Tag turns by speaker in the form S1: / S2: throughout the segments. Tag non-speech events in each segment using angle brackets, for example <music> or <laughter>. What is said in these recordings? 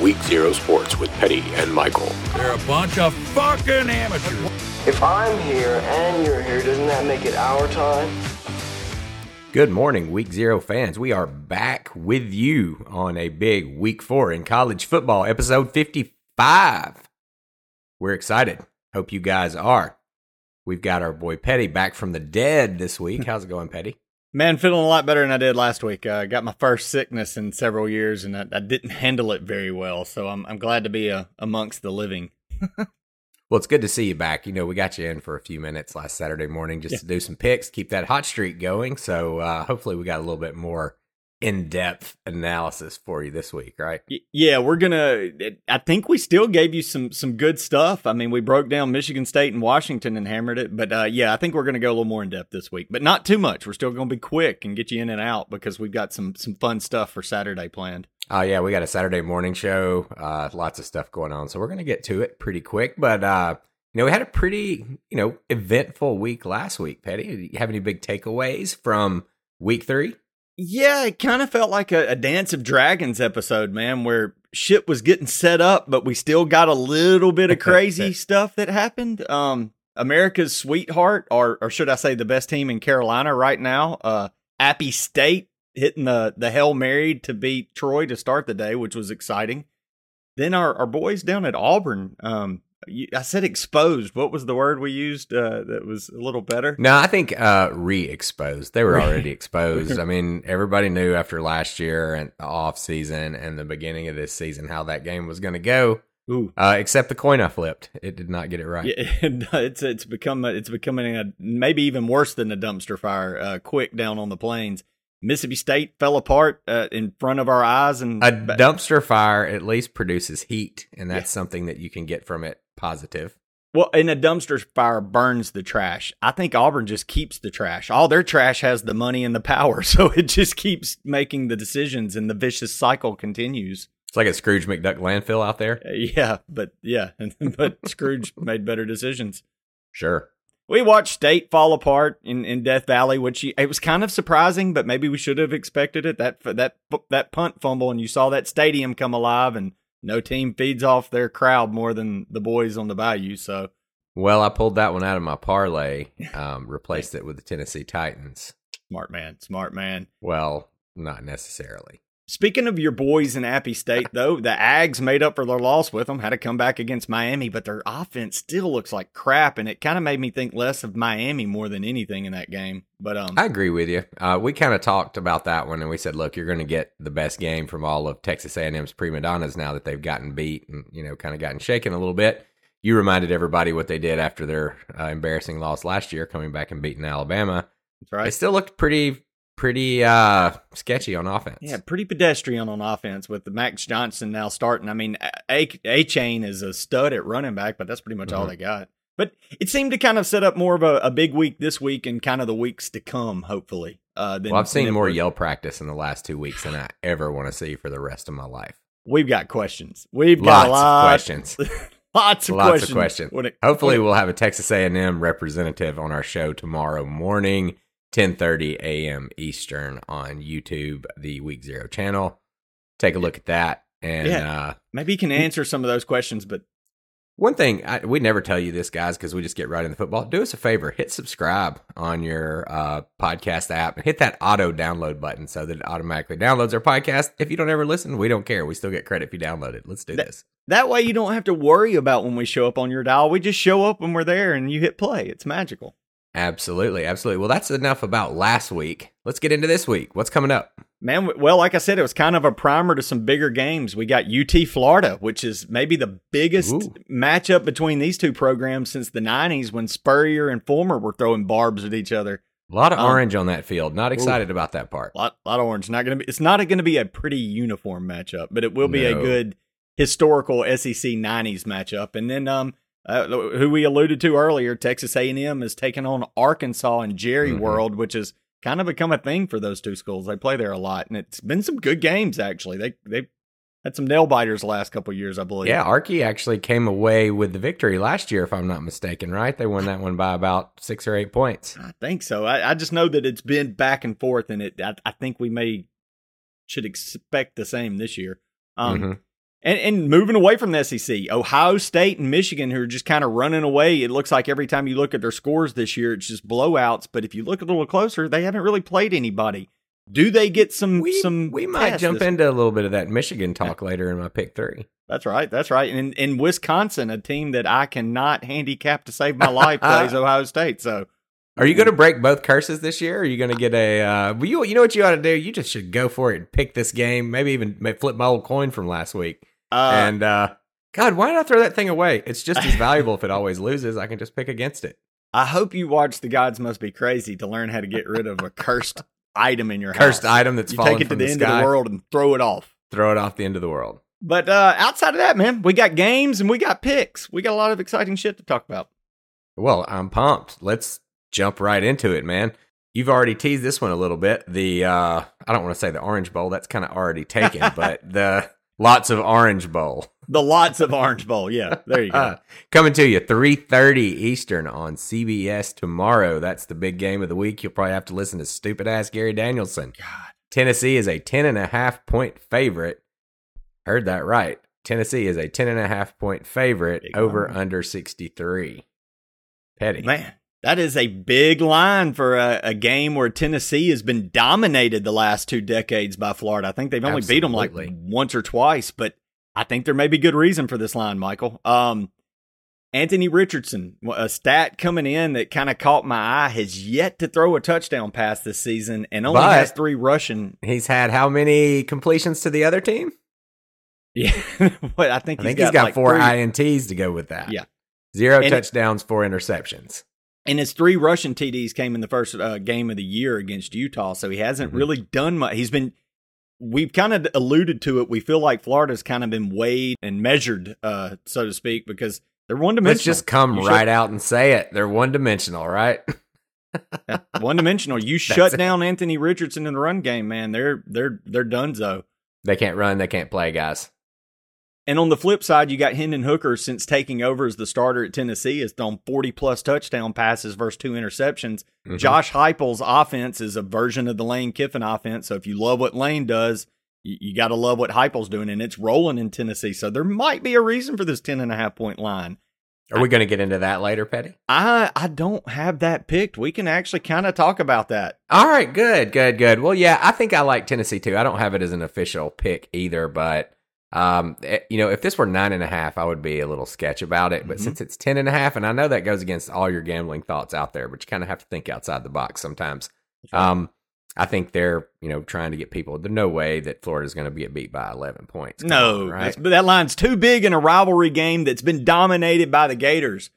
S1: Week Zero Sports with Petty and Michael.
S2: They're a bunch of fucking amateurs.
S3: If I'm here and you're here, doesn't that make it our time?
S4: Good morning, Week Zero fans. We are back with you on a big Week Four in college football, episode 55. We're excited. Hope you guys are. We've got our boy Petty back from the dead this week. <laughs> How's it going, Petty?
S5: Man, feeling a lot better than I did last week. I uh, got my first sickness in several years, and I, I didn't handle it very well. So I'm I'm glad to be uh, amongst the living.
S4: well, it's good to see you back. You know, we got you in for a few minutes last Saturday morning just
S5: Yeah.
S4: to do some picks, keep that hot streak going. So uh, hopefully, we got a little bit more in-depth analysis for you this week, right?
S5: Yeah, we're gonna. I think we still gave you some some good stuff. I mean, we broke down Michigan State and Washington and hammered it, but uh, yeah, I think we're gonna go a little more in depth this week, but not too much. We're still gonna be quick and get you in and out because we've got some some fun stuff for Saturday planned.
S4: Oh yeah, we got a Saturday morning show. Uh, lots of stuff going on, so we're gonna get to it pretty quick. But uh, you know, we had a pretty you know eventful week last week. Petty, do you have any big takeaways from week three?
S5: Yeah, it kind of felt like a, a Dance of Dragons episode, man, where shit was getting set up, but we still got a little bit of <laughs> crazy stuff that happened. Um, America's sweetheart, or or should I say, the best team in Carolina right now, uh, Appy State hitting the the hail mary to beat Troy to start the day, which was exciting. Then our our boys down at Auburn, um, I said exposed. What was the word we used uh, that was a little better?
S4: No, I think uh, re-exposed. They were <laughs> already exposed. I mean, everybody knew after last year and the off season and the beginning of this season how that game was going to go.
S5: Ooh.
S4: Uh, except the coin I flipped, it did not get it right.
S5: Yeah, <laughs> it's it's become it's becoming a maybe even worse than a dumpster fire. Uh, quick down on the plains, Mississippi State fell apart uh, in front of our eyes, and
S4: A dumpster fire at least produces heat, and that's something that you can get from it positive.
S5: well, and a dumpster fire burns the trash. I think Auburn just keeps the trash. All their trash has the money and the power, <laughs> so it just keeps making the decisions, and the vicious cycle continues.
S4: It's like a Scrooge McDuck landfill out there.
S5: Uh, yeah, but yeah, <laughs> but Scrooge made better decisions.
S4: Sure.
S5: We watched State fall apart in, in Death Valley, which you, it was kind of surprising, but maybe we should have expected it. That that that punt fumble, and you saw that stadium come alive, and no team feeds off their crowd more than the boys on the Bayou. So
S4: Well, I pulled that one out of my parlay, <laughs> um, replaced it with the Tennessee Titans.
S5: smart man, smart man.
S4: Well, not necessarily.
S5: Speaking of your boys in Appy State, though, the Ags made up for their loss with them, had to come back against Miami, but their offense still looks like crap, and it kind of made me think less of Miami more than anything in that game. But um,
S4: I agree with you. Uh, we kind of talked about that one, and we said, look, you're going to get the best game from all of Texas A&M's prima donnas now that they've gotten beat and you know kind of gotten shaken a little bit. You reminded everybody what they did after their uh, embarrassing loss last year, coming back and beating Alabama.
S5: that's right.
S4: They still looked pretty pretty uh, sketchy on offense.
S5: Yeah, pretty pedestrian on offense with the Max Johnson now starting. I mean, A Achane is a stud at running back, but that's pretty much all
S4: Mhm.
S5: they got. But it seemed to kind of set up more of a, a big week this week and kind of the weeks to come, hopefully. Uh, than,
S4: Well, I've seen more yell practice in the last two weeks than I ever want to see for the rest of my life.
S5: We've got questions. We've
S4: Lots
S5: got a lot,
S4: of questions. <laughs>
S5: lots of
S4: Lots of
S5: questions.
S4: questions.
S5: It-
S4: Hopefully, we'll have a Texas A&M representative on our show tomorrow morning, 10:30 a.m. Eastern on YouTube, the Week Zero channel. Take a look at that. And
S5: Yeah.
S4: uh,
S5: maybe you can answer some of those questions, but
S4: one thing I, we never tell you this, guys, because we just get right in the football. Do us a favor, hit subscribe on your uh, podcast app and hit that auto download button so that it automatically downloads our podcast. If you don't ever listen, we don't care. We still get credit if you download it. Let's do
S5: That-
S4: this.
S5: that way you don't have to worry about when we show up on your dial. We just show up when we're there and you hit play. It's magical.
S4: Absolutely, absolutely. Well, that's enough about last week. Let's get into this week. What's coming up?
S5: Man, well, like I said, it was kind of a primer to some bigger games. We got UT Florida, which is maybe the biggest
S4: Ooh.
S5: matchup between these two programs since the 90s when Spurrier and Fulmer were throwing barbs at each other.
S4: A lot of
S5: Um,
S4: orange on that field. Not excited about that part.
S5: lot, lot of orange. Not gonna be. It's not going to be a pretty uniform matchup, but it will be a good historical SEC '90s matchup. And then, um, uh, who we alluded to earlier, Texas A&M is taking on Arkansas and Jerry
S4: Mhm.
S5: World, which has kind of become a thing for those two schools. They play there a lot, and it's been some good games actually. They they had some nail biters the last couple of years, I believe.
S4: Yeah, Arky actually came away with the victory last year, if I'm not mistaken, right? They won that one by about six or eight points.
S5: I think so. I, I just know that it's been back and forth, and it. I, I think we may should expect the same this year. Um,
S4: Mhm.
S5: And, and moving away from the SEC, Ohio State and Michigan, who are just kind of running away. It looks like every time you look at their scores this year, it's just blowouts. But if you look a little closer, they haven't really played anybody. Do they get some
S4: We,
S5: some?
S4: we might jump into a little bit of that Michigan talk later in my pick three.
S5: That's right. That's right. And in Wisconsin, a team that I cannot handicap to save my life plays <laughs> Ohio State. So
S4: Are you going to break both curses this year? Or are you going to get a? Uh, you you know what you ought to do? You just should go for it and pick this game. Maybe even flip my old coin from last week.
S5: Uh,
S4: and uh, God, why not throw that thing away? It's just as valuable if it always loses. I can just pick against it. <laughs>
S5: I hope you watch The Gods Must Be Crazy to learn how to get rid of a cursed item in your
S4: Cursed
S5: house.
S4: item that's
S5: You take it to the,
S4: the,
S5: end
S4: sky.
S5: of the world and throw it off.
S4: Throw it off the end of the world.
S5: But uh, outside of that, man, we got games and we got picks. We got a lot of exciting shit to talk about.
S4: Well, I'm pumped. Let's jump right into it, man. You've already teased this one a little bit. The uh I don't want to say the Orange Bowl. That's kind of already taken, <laughs> but the lots of Orange Bowl
S5: The lots of Orange Bowl. Yeah, there you go. <laughs>
S4: coming to you 3:30 Eastern on CBS tomorrow. That's the big game of the week. You'll probably have to listen to stupid ass Gary Danielson.
S5: God.
S4: Tennessee is a 10 and a half point favorite. Heard that right. Tennessee is a 10 and a half point favorite
S5: Big
S4: over
S5: line.
S4: under 63. Petty.
S5: Man, that is a big line for a, a game where Tennessee has been dominated the last two decades by Florida. I think they've only beat them like once or twice, but I think there may be good reason for this line, Michael. Um, Anthony Richardson, a stat coming in that kind of caught my eye, has yet to throw a touchdown pass this season and only
S4: But-
S5: has three rushing.
S4: He's had how many completions to the other team? <laughs>
S5: Yeah, but I think
S4: I
S5: he's
S4: think
S5: got,
S4: he's got
S5: like
S4: four
S5: three,
S4: INTs to go with that.
S5: Yeah.
S4: Zero
S5: And it-
S4: touchdowns, four interceptions.
S5: And his three Russian TDs came in the first uh, game of the year against Utah, so he hasn't
S4: Mhm.
S5: really done much. He's been, we've kind of alluded to it. We feel like Florida's kind of been weighed and measured, uh, so to speak, because they're one dimensional.
S4: Let's just come
S5: You
S4: right out and say it. They're one dimensional, right? <laughs>
S5: one dimensional. You <laughs> shut down Anthony Richardson in the run game, man. They're they're they're donezo.
S4: they can't run, they can't play, guys.
S5: And on the flip side, you got Hendon Hooker since taking over as the starter at Tennessee has thrown 40 plus touchdown passes versus two interceptions.
S4: Mhm.
S5: Josh Heupel's offense is a version of the Lane Kiffin offense. So if you love what Lane does, you, you got to love what Heupel's doing, and it's rolling in Tennessee. So there might be a reason for this 10 and a half point line.
S4: Are we going to get into that later, Petty?
S5: I I don't have that picked. We can actually kind of talk about that.
S4: All right, good, good, good. Well, yeah, I think I like Tennessee too. I don't have it as an official pick either, but um, eh, you know, if this were nine and a half, I would be a little sketch about it. But
S5: Mhm.
S4: since it's ten and a half, and I know that goes against all your gambling thoughts out there, but you kind of have to think outside the box sometimes. Um, I think they're you know trying to get people. There's no way that Florida's going to get beat by eleven points.
S5: No,
S4: on, right?
S5: but that line's too big in a rivalry game that's been dominated by the Gators.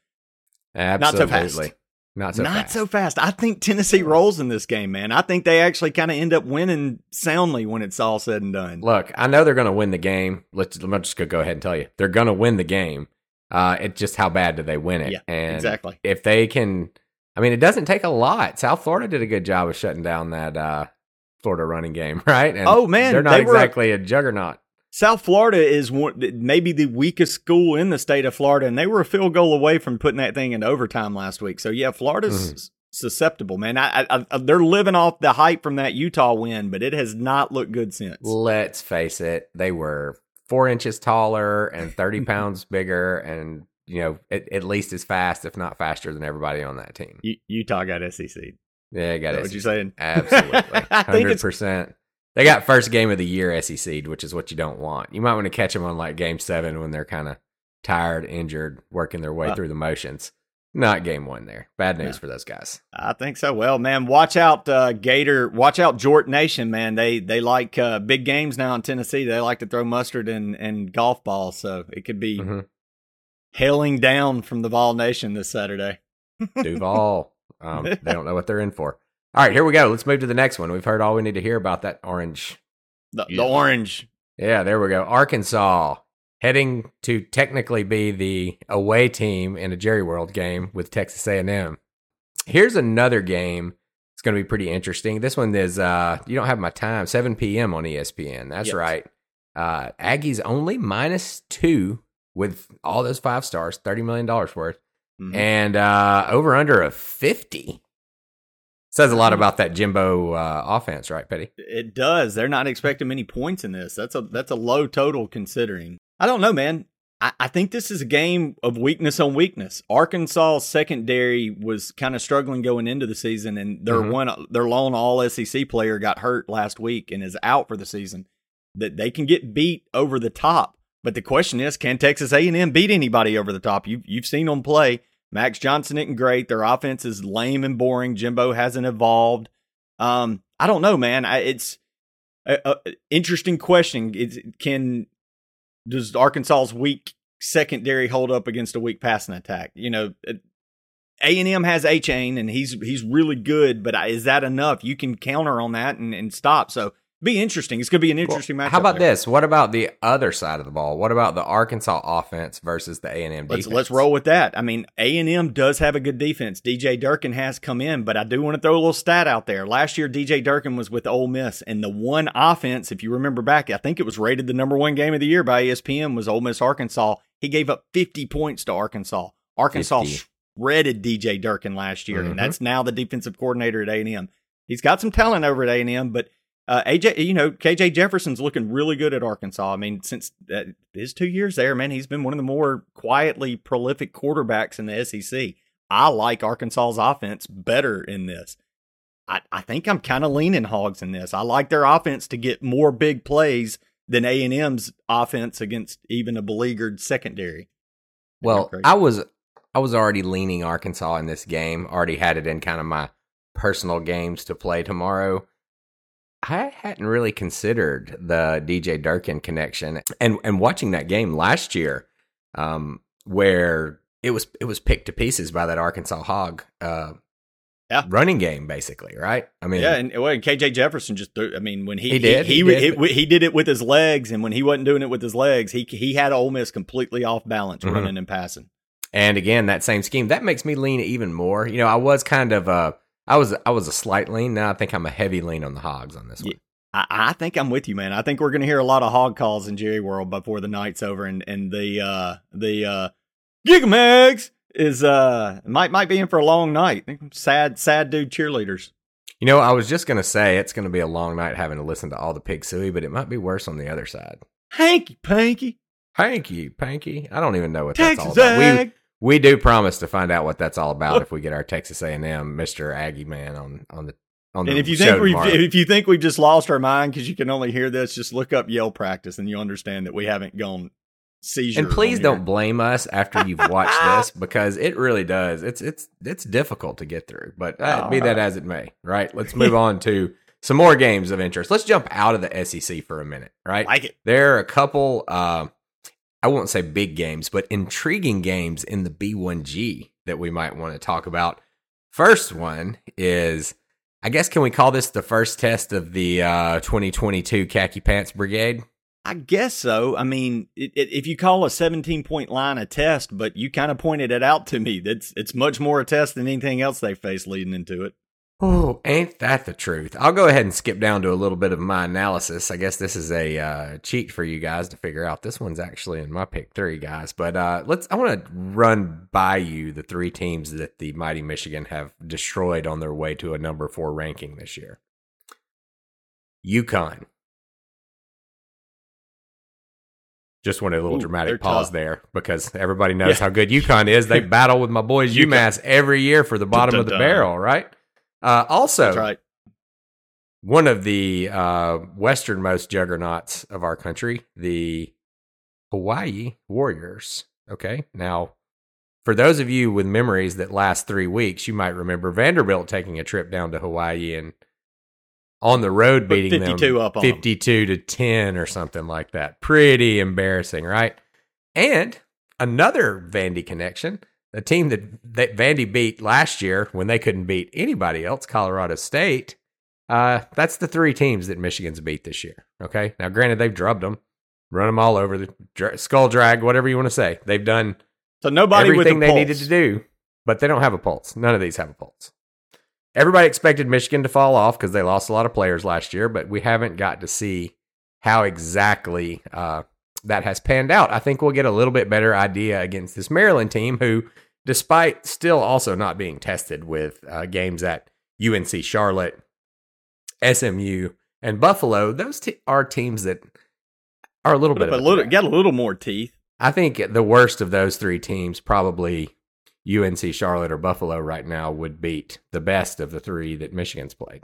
S4: Absolutely.
S5: so fast.
S4: Not so
S5: Not
S4: fast.
S5: so fast. I think Tennessee rolls in this game, man. I think they actually kind of end up winning soundly when it's all said and done.
S4: Look, I know they're going to win the game. Let's I'm just go ahead and tell you they're going to win the game. Uh, it's just how bad do they win it?
S5: Yeah,
S4: and
S5: exactly.
S4: If they can, I mean, it doesn't take a lot. South Florida did a good job of shutting down that uh, Florida running game, <laughs> right? And
S5: Oh, man,
S4: they're not
S5: they
S4: exactly a juggernaut.
S5: South Florida is one, maybe the weakest school in the state of Florida, and they were a field goal away from putting that thing into overtime last week. So yeah, Florida's
S4: Mm-hmm.
S5: susceptible, man. I, I, I, they're living off the hype from that Utah win, but it has not looked good since.
S4: Let's face it, they were four inches taller and 30 <laughs> pounds bigger, and you know at, at least as fast, if not faster, than everybody on that team.
S5: U- Utah got SEC.
S4: Yeah,
S5: I got
S4: it.
S5: what you're saying? <laughs>
S4: Absolutely. Hundred percent. They got first game of the year SEC, which is what you don't want. You might want to catch them on like game seven when they're kind of tired, injured, working their way
S5: Uh.
S4: through the motions. Not game one there. Bad news
S5: Yeah.
S4: for those guys.
S5: I think so. Well, man, watch out, uh, Gator. Watch out, Jort Nation, man. They they like uh, big games now in Tennessee. They like to throw mustard and, and golf balls, so it could be
S4: Mhm.
S5: hailing down from the Vol Nation this Saturday.
S4: Duval. <laughs> Um, they don't know what they're in for. All right, here we go. Let's move to the next one. We've heard all we need to hear about that orange.
S5: The, the orange.
S4: Yeah, there we go. Arkansas heading to technically be the away team in a Jerry World game with Texas A&M. Here's another game. It's going to be pretty interesting. This one is uh you don't have my time, 7 p.m. on ESPN. That's
S5: Yes.
S4: right. Uh Aggies only minus 2 with all those five stars, 30 million dollars worth.
S5: Mhm.
S4: And uh over under a 50. Says a lot
S5: Mm-hmm.
S4: about that Jimbo uh, offense, right, Petty?
S5: It does. They're not expecting many points in this. That's a that's a low total considering. I don't know, man. I, I think this is a game of weakness on weakness. Arkansas secondary was kind of struggling going into the season, and their
S4: Mhm.
S5: one their lone All SEC player got hurt last week and is out for the season. That they can get beat over the top, but the question is, can Texas A and M beat anybody over the top? You you've seen them play. Max Johnson isn't great. Their offense is lame and boring. Jimbo hasn't evolved. Um, I don't know, man. I, it's a, a interesting question. It's, can does Arkansas's weak secondary hold up against a weak passing attack? You know, A and M has Achane and he's he's really good, but is that enough? You can counter on that and, and stop. So be interesting. It's going to be an interesting matchup.
S4: How about
S5: there.
S4: this? What about the other side of the ball? What about the Arkansas offense versus the A and M
S5: Let's
S4: defense?
S5: let's roll with that. I mean, A and M does have a good defense. DJ Durkin has come in, but I do want to throw a little stat out there. Last year, DJ Durkin was with Ole Miss, and the one offense, if you remember back, I think it was rated the number one game of the year by ESPN was Ole Miss Arkansas. He gave up 50 points to Arkansas. Arkansas
S4: 50.
S5: shredded DJ Durkin last year,
S4: Mhm.
S5: and that's now the defensive coordinator at A and M. He's got some talent over at A and M, but uh, AJ, you know, KJ Jefferson's looking really good at Arkansas. I mean, since uh, his two years there, man, he's been one of the more quietly prolific quarterbacks in the SEC. I like Arkansas's offense better in this. I, I think I'm kind of leaning hogs in this. I like their offense to get more big plays than A and M's offense against even a beleaguered secondary.
S4: Well, I was I was already leaning Arkansas in this game. Already had it in kind of my personal games to play tomorrow. I hadn't really considered the DJ Durkin connection, and and watching that game last year, um, where it was it was picked to pieces by that Arkansas Hog, uh,
S5: Yeah.
S4: running game basically, right? I mean,
S5: Yeah, and, well, KJ Jefferson just threw, I mean, when he
S4: He did,
S5: he,
S4: he
S5: he,
S4: did,
S5: he, he did it with his legs, and when he wasn't doing it with his legs, he he had Ole Miss completely off balance
S4: Mhm.
S5: running and passing.
S4: And again, that same scheme that makes me lean even more. You know, I was kind of uh, I was I was a slight lean. Now I think I'm a heavy lean on the Hogs on this one.
S5: I, I think I'm with you, man. I think we're going to hear a lot of hog calls in Jerry World before the night's over, and and the uh the uh Gigamags is uh might might be in for a long night. Sad sad dude cheerleaders.
S4: You know, I was just gonna say it's gonna be a long night having to listen to all the pig suey, but it might be worse on the other side.
S5: Hanky panky
S4: Hanky Panky. I don't even know what that's all about. We. We do promise to find out what that's all about if we get our Texas A and M Mister Aggie man on on the on
S5: And if you think we've if you think we've just lost our mind because you can only hear this, just look up yell practice and you'll understand that we haven't gone seizure.
S4: and please don't blame us after you've watched this <laughs> because it really does. It's it's it's difficult to get through, but uh, be that as it may, right? Let's move <laughs> on to some more games of interest. Let's jump out of the SEC for a minute, right?
S5: like it.
S4: There are a couple, uh, I won't say big games, but intriguing games in the B1G that we might want to talk about. First one is, I guess, can we call this the first test of the uh, 2022 Khaki Pants Brigade?
S5: I guess so. I mean, it, it, if you call a 17 point line a test, but you kind of pointed it out to me, that's it's much more a test than anything else they face leading into it.
S4: Oh, ain't that the truth? I'll go ahead and skip down to a little bit of my analysis. I guess this is a uh, cheat for you guys to figure out. This one's actually in my pick three, guys. But uh, let's. I want to run by you the three teams that the mighty Michigan have destroyed on their way to a number four ranking this year. UConn. Just wanted a little
S5: Ooh,
S4: dramatic pause
S5: tough.
S4: there because everybody knows
S5: Yeah.
S4: how good UConn is. They <laughs> battle with my boys UMass every year for the bottom of the barrel, right? Uh, also,
S5: right.
S4: one of the uh, westernmost juggernauts of our country, the Hawaii Warriors. Okay. Now, for those of you with memories that last three weeks, you might remember Vanderbilt taking a trip down to Hawaii and on the road
S5: Put
S4: beating
S5: 52
S4: them
S5: up on 'em.
S4: 52 to 10 or something like that. Pretty embarrassing, right? And another Vandy connection, a team that, that Vandy beat last year when they couldn't beat anybody else, Colorado State. Uh, that's the three teams that Michigan's beat this year. Okay. Now, granted, they've drubbed them, run them all over the dra- skull drag, whatever you want to say. They've done
S5: So nobody
S4: everything they
S5: pulse.
S4: needed to do, but they don't have a pulse. None of these have a pulse. Everybody expected Michigan to fall off because they lost a lot of players last year, but we haven't got to see how exactly uh, that has panned out. I think we'll get a little bit better idea against this Maryland team, who, despite still also not being tested with uh, games at UNC Charlotte, SMU, and Buffalo, those te- are teams that are a little bit
S5: But
S4: of
S5: a
S4: a
S5: little, got a little more teeth.
S4: I think the worst of those three teams, probably UNC, Charlotte, or Buffalo, right now would beat the best of the three that Michigan's played.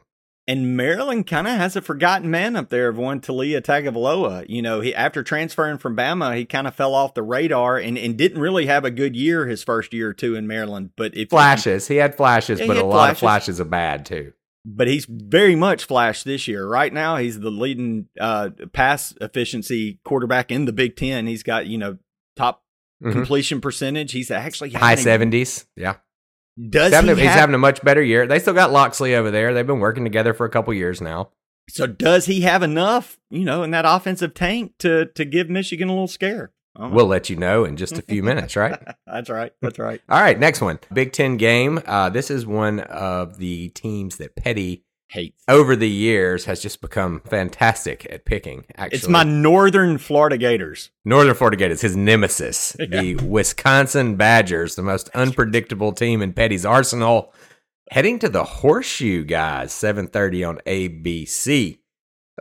S5: And Maryland kind of has a forgotten man up there of one Taulia Tagovailoa. You know, he after transferring from Bama, he kind of fell off the radar and, and didn't really have a good year his first year or two in Maryland. But if
S4: Flashes, he had flashes,
S5: Yeah, he
S4: but a
S5: had
S4: lot of
S5: flashes.
S4: are bad too.
S5: but he's very much flashed this year. Right now, he's the leading uh, pass efficiency quarterback in the Big Ten. He's got you know top
S4: Mhm.
S5: completion percentage. He's actually
S4: High seventies, yeah.
S5: Does
S4: He's having,
S5: he
S4: a, he's having a much better year. They still got Locksley over there. They've been working together for a couple years now.
S5: so does he have enough? You know, in that offensive tank to to give Michigan a little scare?
S4: We'll let you know in just a few <laughs> minutes, right?
S5: That's right. That's right. <laughs>
S4: All right, next one. Big Ten game. Uh, this is one of the teams that Petty
S5: Hates.
S4: over the years has just become fantastic at picking. Actually,
S5: It's my Northern Florida Gators.
S4: Northern Florida Gators, his nemesis, <laughs> the Wisconsin Badgers, the most unpredictable team in Petty's arsenal, heading to the Horseshoe guys, seven thirty on ABC.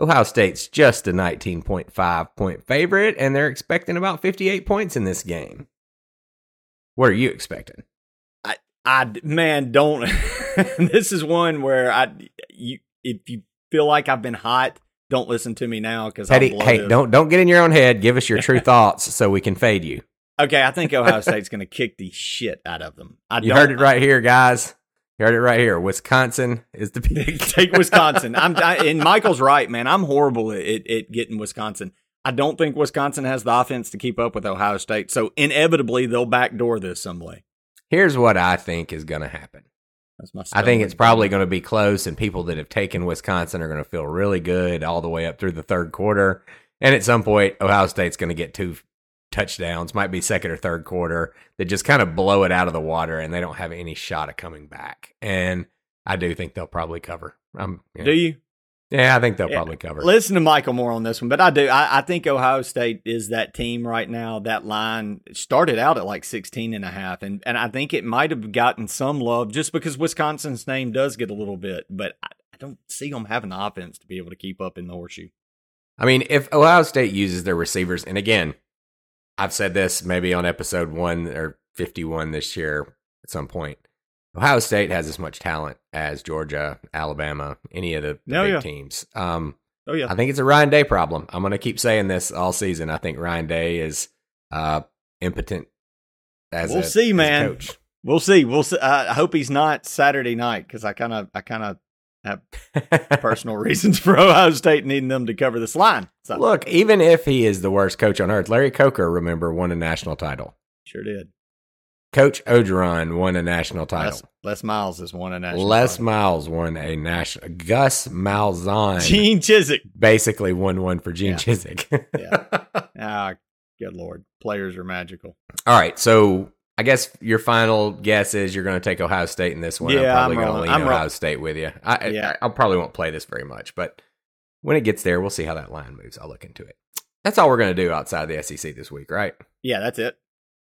S4: Ohio State's just a nineteen point five point favorite, and they're expecting about fifty eight points in this game. What are you expecting?
S5: I man, don't. <laughs> this is one where I you if you feel like I've been hot, don't listen to me now because
S4: Petty, hey, don't don't get in your own head. Give us your true <laughs> thoughts so we can fade you.
S5: Okay, I think Ohio <laughs> State's going to kick the shit out of them. I
S4: You heard it right here, guys. You heard it right here. Wisconsin is the big
S5: Take Wisconsin. I'm I, and Michael's right, man. I'm horrible at, at, at getting Wisconsin. I don't think Wisconsin has the offense to keep up with Ohio State, so inevitably they'll backdoor this some way.
S4: Here's what I think is going to happen. I think it's probably going to be close, and people that have taken Wisconsin are going to feel really good all the way up through the third quarter. And at some point, Ohio State's going to get two touchdowns, might be second or third quarter, that just kind of blow it out of the water, and they don't have any shot of coming back. And I do think they'll probably cover. Um, yeah.
S5: Do you?
S4: Yeah, I think they'll probably cover.
S5: Listen to Michael more on this one, but I do. I, I think Ohio State is that team right now. That line started out at like 16 and a half, and, and I think it might have gotten some love just because Wisconsin's name does get a little bit, but I, I don't see them having the offense to be able to keep up in the horseshoe.
S4: I mean, if Ohio State uses their receivers, and again, I've said this maybe on episode one or 51 this year at some point. Ohio State has as much talent as Georgia, Alabama, any of the, the
S5: Oh,
S4: big
S5: yeah.
S4: teams. Um,
S5: Oh, yeah.
S4: I think it's a Ryan Day problem. I'm going to keep saying this all season. I think Ryan Day is uh, impotent as
S5: We'll
S4: a,
S5: see, man.
S4: coach.
S5: We'll see. We'll see. I I hope he's not Saturday night because I kind of, I kind of have <laughs> personal reasons <laughs> for Ohio State needing them to cover this line. So
S4: Look, even if he is the worst coach on earth, Larry Coker, remember, won a national title.
S5: sure did.
S4: Coach Orgeron won a national title.
S5: Les, Les Miles has won a national.
S4: Les
S5: title.
S4: Miles won a national. Gus Malzahn
S5: Gene Chizik.
S4: basically won one for Gene
S5: Yeah.
S4: Chizik. <laughs>
S5: Yeah. Ah, good lord. Players are magical.
S4: All right, so I guess your final guess is you're going to take Ohio State in this one.
S5: Yeah,
S4: I'm probably going to lean
S5: I'm
S4: Ohio State with you. I,
S5: Yeah.
S4: I, I probably won't play this very much, but when it gets there, we'll see how that line moves. I'll look into it. That's all we're going to do outside the SEC this week, right?
S5: Yeah, that's it.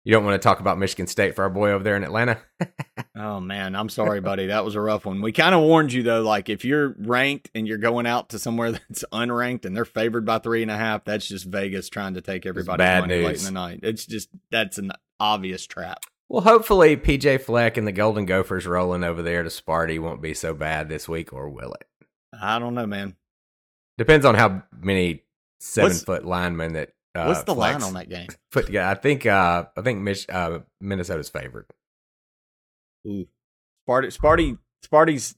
S4: You don't want to talk about Michigan State for our boy over there in Atlanta? <laughs>
S5: Oh man, I'm sorry, buddy. That was a rough one. We kind of warned you though. Like if you're ranked and you're going out to somewhere <laughs> that's unranked and they're favored by three and a half, that's just Vegas trying to take everybody's
S4: bad
S5: money late in the night. It's just that's an obvious trap.
S4: Well, hopefully PJ Fleck and the Golden Gophers rolling over there to Sparty won't be so bad this week, or will it?
S5: I don't know, man.
S4: Depends on how many seven
S5: What's-
S4: foot linemen that. Uh,
S5: What's the
S4: Fleck's
S5: line on that game? <laughs>
S4: Put together. I think. Uh, I think Mich- uh, Minnesota's favored.
S5: Ooh, Sparty, Sparty, Sparty's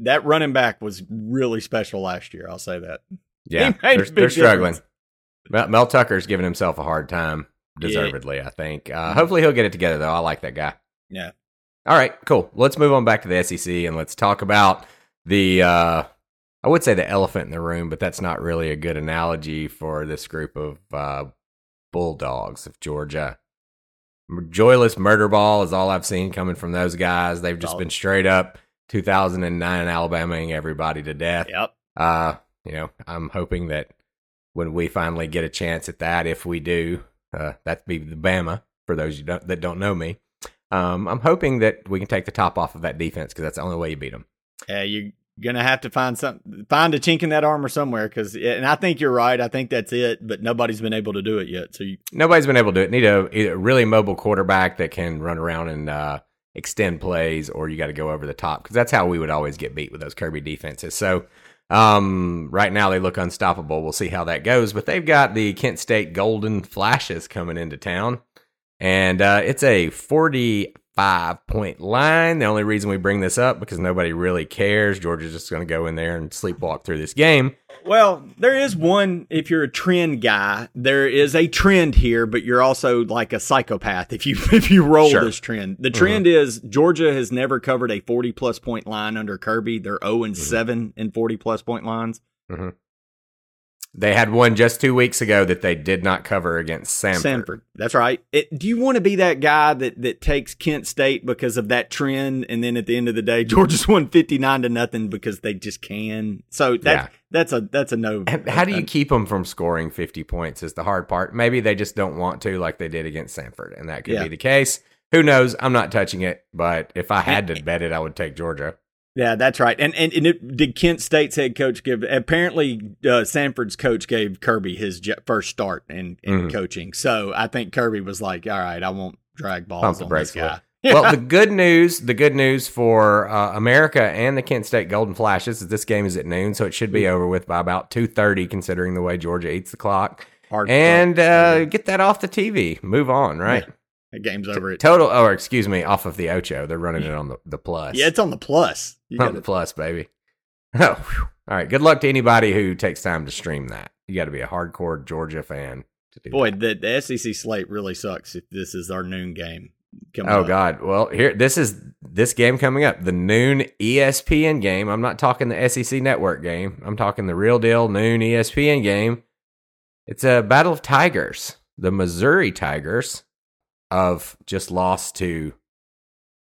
S5: that running back was really special last year. I'll say that. <laughs>
S4: Yeah,
S5: He made a
S4: they're, they're struggling. Mel, Mel Tucker's giving himself a hard time, deservedly. I think. Uh, hopefully, he'll get it together though. I like that guy.
S5: Yeah.
S4: All right, cool. Let's move on back to the SEC and let's talk about the. I would say the elephant in the room, but that's not really a good analogy for this group of uh, bulldogs of Georgia. Joyless murder ball is all I've seen coming from those guys. They've just been straight up 2009 Alabamaing everybody to death.
S5: Yep.
S4: Uh, you know, I'm hoping that when we finally get a chance at that, if we do, uh, that'd be the Bama for those you don't, that don't know me. Um, I'm hoping that we can take the top off of that defense because that's the only way you beat them.
S5: Yeah, you gonna have to find some, find a chink in that armor somewhere. Because, and I think you're right. I think that's it. But nobody's been able to do it yet. So you,
S4: Nobody's been able to do it. Need a, a really mobile quarterback that can run around and uh, extend plays, or you got to go over the top because that's how we would always get beat with those Kirby defenses. So um, right now they look unstoppable. We'll see how that goes. But they've got the Kent State Golden Flashes coming into town, and uh, it's a forty-five point line. The only reason we bring this up because nobody really cares. Georgia's just going to go in there and sleepwalk through this game.
S5: Well, there is one. If you're a trend guy, there is a trend here, but you're also like a psychopath if you <laughs> if you roll
S4: Sure.
S5: this trend. The mm-hmm. trend is Georgia has never covered a 40 plus point line under Kirby. They're 0 and mm-hmm. 7 in 40 plus point lines. Mm-hmm.
S4: They had one just two weeks ago that they did not cover against Samford.
S5: Sanford. That's right. It, do you want to be that guy that that takes Kent State because of that trend, and then at the end of the day, <laughs> Georgia's won 59 to nothing because they just can? So that
S4: Yeah.
S5: that's a that's a no.
S4: How do you keep them from scoring 50 points is the hard part. Maybe they just don't want to like they did against Samford, and that could
S5: Yeah.
S4: be the case. Who knows? I'm not touching it, but if I had to <laughs> bet it, I would take Georgia.
S5: Yeah, that's right. And and, and it, did Kent State's head coach give? Apparently, uh, Samford's coach gave Kirby his j- first start in, in
S4: Mhm.
S5: coaching. So I think Kirby was like, "All right, I won't drag balls on this guy."
S4: Well, the good news, the good news for uh, America and the Kent State Golden Flashes is this game is at noon, so it should be over with by about 2:30, considering the way Georgia eats the clock.
S5: Hard
S4: And uh, get that off the TV. Move on, right?
S5: the game's over. It.
S4: Total, or excuse me, off of the Ocho. They're running it on the, the plus.
S5: Yeah, it's on the plus. You
S4: the plus, baby. <laughs> Oh, whew. all right. Good luck to anybody who takes time to stream that. You got to be a hardcore Georgia fan to do
S5: boy,
S4: that.
S5: the, the SEC slate really sucks. If this is our noon game. coming
S4: Oh
S5: up.
S4: God. Well, here this is this game coming up, the noon ESPN game. I'm not talking the SEC network game. I'm talking the real deal noon ESPN game. It's a battle of tigers. The Missouri Tigers of just lost to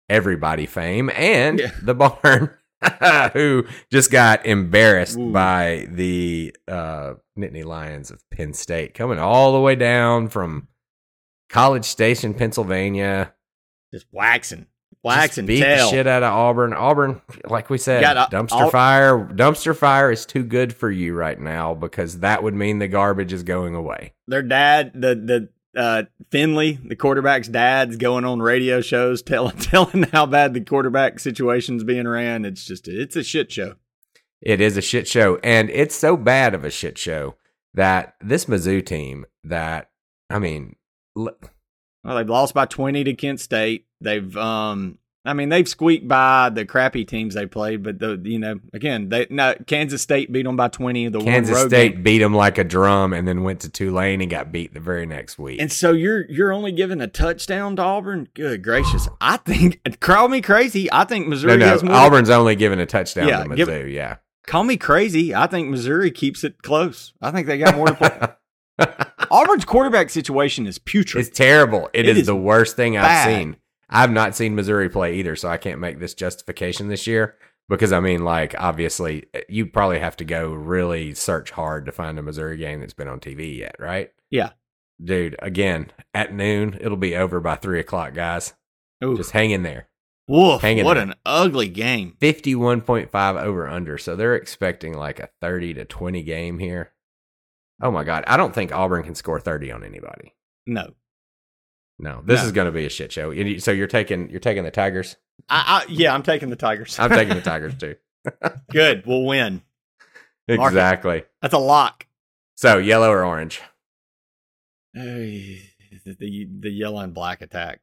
S4: everybody fame and
S5: Yeah.
S4: the barn <laughs> who just got embarrassed
S5: Ooh.
S4: by the uh Nittany Lions of Penn State coming all the way down from College Station, Pennsylvania.
S5: Just waxing,
S4: Just
S5: waxing
S4: beat
S5: tail.
S4: the shit out of Auburn. Auburn, like we said,
S5: a-
S4: dumpster fire. Dumpster fire is too good for you right now because that would mean the garbage is going away.
S5: Their dad, the the uh, Finley, the quarterback's dad's going on radio shows <laughs> telling telling how bad the quarterback situation's being ran. It's just it's a shit show.
S4: It is a shit show, and it's so bad of a shit show that this Mizzou team that I mean, l-
S5: Well, they've lost by twenty to Kent State. They've um. I mean, they've squeaked by the crappy teams they played, but the you know again they no Kansas State beat them by twenty. The
S4: Kansas
S5: road
S4: State
S5: game.
S4: beat them like a drum, and then went to Tulane and got beat the very next week.
S5: And so you're you're only giving a touchdown to Auburn. Good gracious! I think call me crazy. I think Missouri
S4: no,
S5: has more.
S4: Auburn's only given a touchdown
S5: Yeah,
S4: to Mizzou.
S5: give-
S4: yeah,
S5: Call me crazy. I think Missouri keeps it close. I think they got more to play. <laughs> Auburn's quarterback situation is putrid.
S4: It's terrible.
S5: It
S4: it is,
S5: is
S4: the worst thing I've seen. I've not seen Missouri play either, so I can't make this justification this year because I mean, like, obviously, eh, you probably have to go really search hard to find a Missouri game that's been on TV yet, right?
S5: Yeah.
S4: Dude, again, at noon, it'll be over by three o'clock, guys.
S5: Ooh,
S4: Just hang in there.
S5: woof!
S4: hang in
S5: What
S4: there.
S5: an ugly game.
S4: 51.5 over under. So they're expecting like a 30 to 20 game here. Oh my God. I don't think Auburn can score 30 on anybody.
S5: No,
S4: No, this
S5: No.
S4: is going to be a shit show. So you're taking you're taking the Tigers.
S5: I, I yeah, I'm taking the Tigers.
S4: I'm taking the <laughs> Tigers too.
S5: Good, we'll win.
S4: Exactly.
S5: That's a lock.
S4: So yellow or orange?
S5: Hey, the, the the yellow and black attack.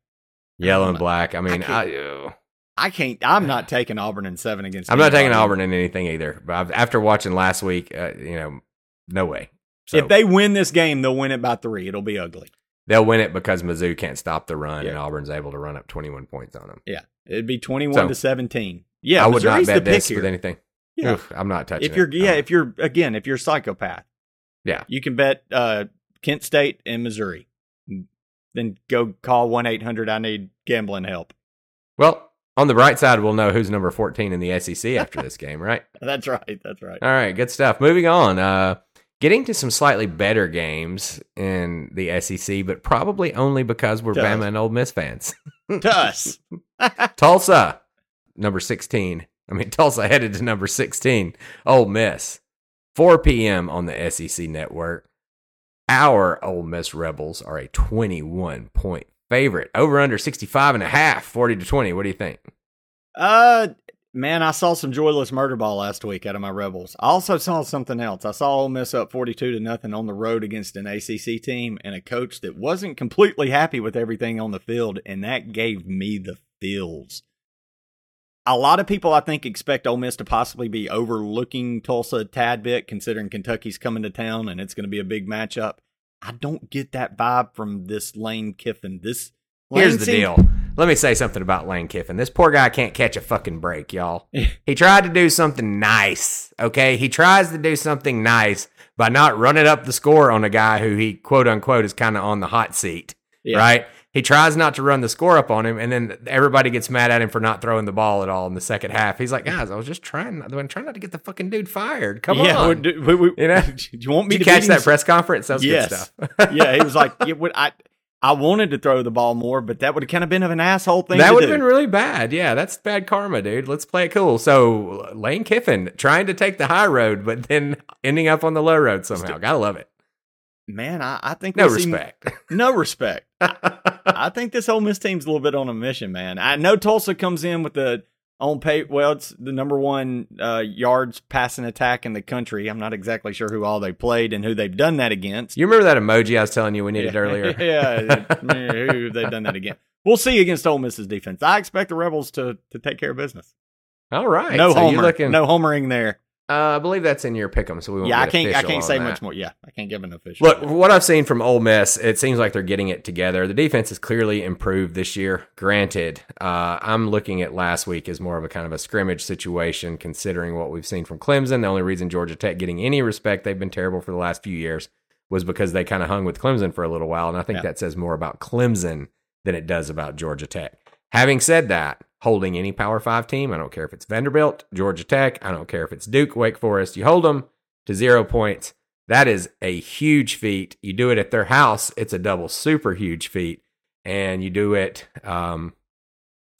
S4: Yellow and black. I mean,
S5: I
S4: I uh,
S5: I can't. I'm not taking Auburn in seven against.
S4: I'm not taking. Auburn in anything either. But I've- after watching last week, uh, you know, no way. So
S5: If they win this game, they'll win it by three. It'll be ugly.
S4: They'll win it because Mizzou can't stop the run, and Auburn's able to run up 21 points on them.
S5: Yeah, it'd be 21
S4: So,
S5: to 17. Yeah,
S4: I would
S5: Missouri's
S4: not bet this
S5: here.
S4: with anything.
S5: Yeah.
S4: Oof, I'm not touching
S5: if you're
S4: it.
S5: yeah,
S4: Um,
S5: if you're again, if you're a psychopath,
S4: Yeah.
S5: you can bet uh, Kent State and Missouri. Then go call one eight hundred. I need gambling help.
S4: well, on the bright side, we'll know who's number 14 in the SEC after <laughs> this game, right?
S5: That's right. That's right.
S4: All right, good stuff. Moving on. Uh, getting to some slightly better games in the SEC, but probably only because we're. Bama and Ole Miss fans. <laughs>
S5: to us. <laughs>
S4: Tulsa, number 16, I mean, Tulsa headed to number 16, Ole Miss. 4 p.m. on the SEC network. Our Ole Miss Rebels are a 21 point favorite. Over under 65 and a half, 40 to 20. What do you think?
S5: Uh, man, I saw some joyless murder ball last week out of my Rebels. I also saw something else. I saw Ole Miss up 42 to nothing on the road against an ACC team and a coach that wasn't completely happy with everything on the field, and that gave me the feels. A lot of people, I think, expect Ole Miss to possibly be overlooking Tulsa a tad bit, considering Kentucky's coming to town and it's going to be a big matchup. I don't get that vibe from this Lane Kiffin. This
S4: Here's the
S5: seemed-
S4: deal. Let me say something about Lane Kiffin. This poor guy can't catch a fucking break, y'all. he tried to do something nice, okay? He tries to do something nice by not running up the score on a guy who he quote unquote is kind of on the hot seat,
S5: Yeah.
S4: right? He tries not to run the score up on him, and then everybody gets mad at him for not throwing the ball at all in the second half. He's like, guys, I was just trying, I'm trying not to get the fucking dude fired. Come
S5: yeah,
S4: on.
S5: we- we-
S4: You know? <laughs>
S5: do you want me
S4: Did you
S5: to
S4: catch that press conference? That was
S5: Yes.
S4: good stuff.
S5: yeah, he was <laughs> like, yeah, I I wanted to throw the ball more, but that would have kind of been of an asshole thing.
S4: That would have been really bad. Yeah, that's bad karma, dude. Let's play it cool. So Lane Kiffin trying to take the high road, but then ending up on the low road somehow. Gotta love it.
S5: man. I, I think
S4: No respect. <laughs>
S5: no respect. I think this Ole Miss team's a little bit on a mission, man. I know Tulsa comes in with the on pay. Well, it's the number one uh, yards passing attack in the country. I'm not exactly sure who all they played and who they've done that against.
S4: you remember that emoji I was telling you we needed earlier? <laughs>
S5: yeah, yeah, <laughs> who they've done that again. We'll see against Ole Miss's defense. I expect the Rebels to to take care of business.
S4: All right.
S5: no
S4: so
S5: homer,
S4: looking,
S5: no homering there.
S4: Uh, I believe that's in your pick'em, so we won't.
S5: Yeah, I can't. I can't say
S4: that.
S5: much more. Yeah, I can't give an official.
S4: Look, what I've seen from Ole Miss, it seems like they're getting it together. The defense has clearly improved this year. Granted, uh, I'm looking at last week as more of a kind of a scrimmage situation, considering what we've seen from Clemson. The only reason Georgia Tech getting any respect, they've been terrible for the last few years, was because they kind of hung with Clemson for a little while. And I think
S5: Yeah.
S4: that says more about Clemson than it does about Georgia Tech. Having said that, holding any Power Five team, I don't care if it's Vanderbilt, Georgia Tech, I don't care if it's Duke, Wake Forest, you hold them to zero points. That is a huge feat. You do it at their house, it's a double super huge feat. And you do it um,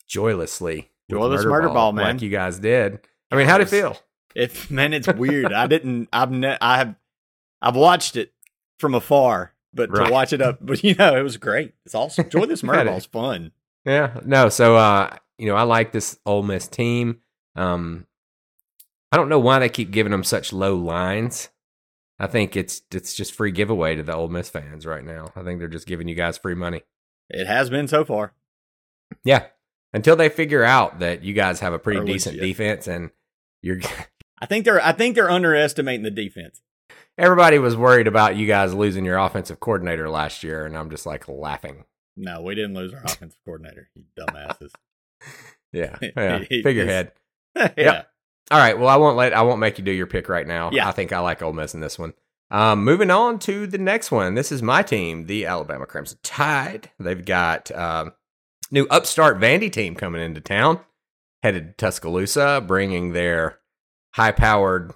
S4: joylessly.
S5: Joyless murder ball, man.
S4: Like you guys did. I mean, how'd it feel?
S5: If man, it's weird. I <laughs> didn't. I've ne- I have. I've watched it from afar, but
S4: Right.
S5: to watch it up, but you know, it was great. It's awesome. Joy this <laughs> murder
S4: it.
S5: ball's fun.
S4: Yeah, no. So, uh, you know, I like this Ole Miss team. Um, I don't know why they keep giving them such low lines. I think it's it's just free giveaway to the Ole Miss fans right now. I think they're just giving you guys free money.
S5: It has been so far.
S4: Yeah, until they figure out that you guys have a pretty decent defense and you're. <laughs>
S5: I think they're. I think they're underestimating the defense.
S4: Everybody was worried about you guys losing your offensive coordinator last year, and I'm just like laughing.
S5: No, we didn't lose our offensive coordinator. You dumbasses. <laughs>
S4: Yeah, <laughs> yeah. Figurehead. <laughs>
S5: yeah.
S4: All right. Well, I won't let I won't make you do your pick right now.
S5: Yeah.
S4: I think I like Ole Miss in this one. Um, moving on to the next one. This is my team, the Alabama Crimson Tide. They've got um, new upstart Vandy team coming into town, headed to Tuscaloosa, bringing their high-powered,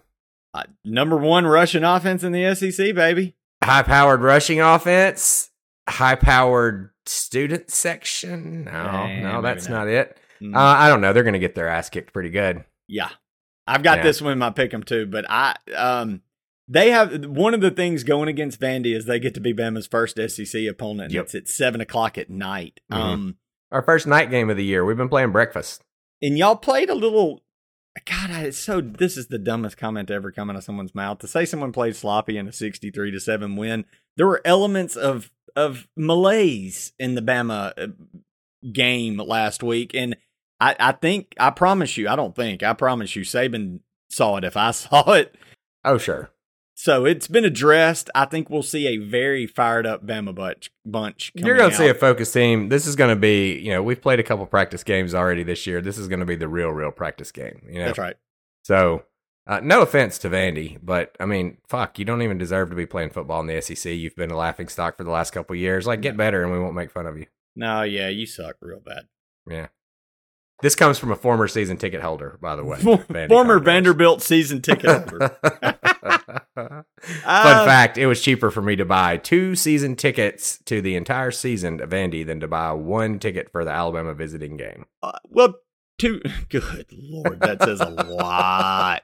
S5: Uh, number one rushing offense in the SEC, baby.
S4: high-powered rushing offense, high-powered student section. No,
S5: Nah,
S4: no, that's
S5: not.
S4: not it.
S5: Mm.
S4: Uh, I don't know. They're going to get their ass kicked pretty good.
S5: Yeah. I've got
S4: Yeah.
S5: this one in my pick 'em too, but I um they have one of the things going against Vandy is they get to be Bama's first SEC opponent. and
S4: Yep.
S5: It's at seven o'clock at night.
S4: Mhm.
S5: Um
S4: Our first night game of the year. We've been playing breakfast.
S5: and y'all played a little God, it's so this is the dumbest comment to ever come out of someone's mouth. To say someone played sloppy in a sixty three to seven win, there were elements of of malaise in the Bama uh, game last week, and I, I think I promise you, I don't think I promise you, Saban saw it if I <laughs> saw it.
S4: Oh, sure.
S5: So it's been addressed. I think we'll see a very fired up Bama bunch. bunch
S4: You're going to see a focus team. This is going to be, you know, we've played a couple practice games already this year. This is going to be the real, real practice game. You know,
S5: That's right.
S4: So, uh, no offense to Vandy, but I mean, fuck, you don't even deserve to be playing football in the SEC. You've been a laughing stock for the last couple of years. Like, get better, and we won't make fun of you.
S5: No, yeah, you suck real bad.
S4: Yeah. This comes from a former season ticket holder, by the way. <laughs> Vandy
S5: Former. Vanderbilt season ticket holder. <laughs>
S4: Fun
S5: Uh,
S4: fact: It was cheaper for me to buy two season tickets to the entire season of Vandy than to buy one ticket for the Alabama visiting game.
S5: Uh, well, two. <laughs> Good lord, that says a lot.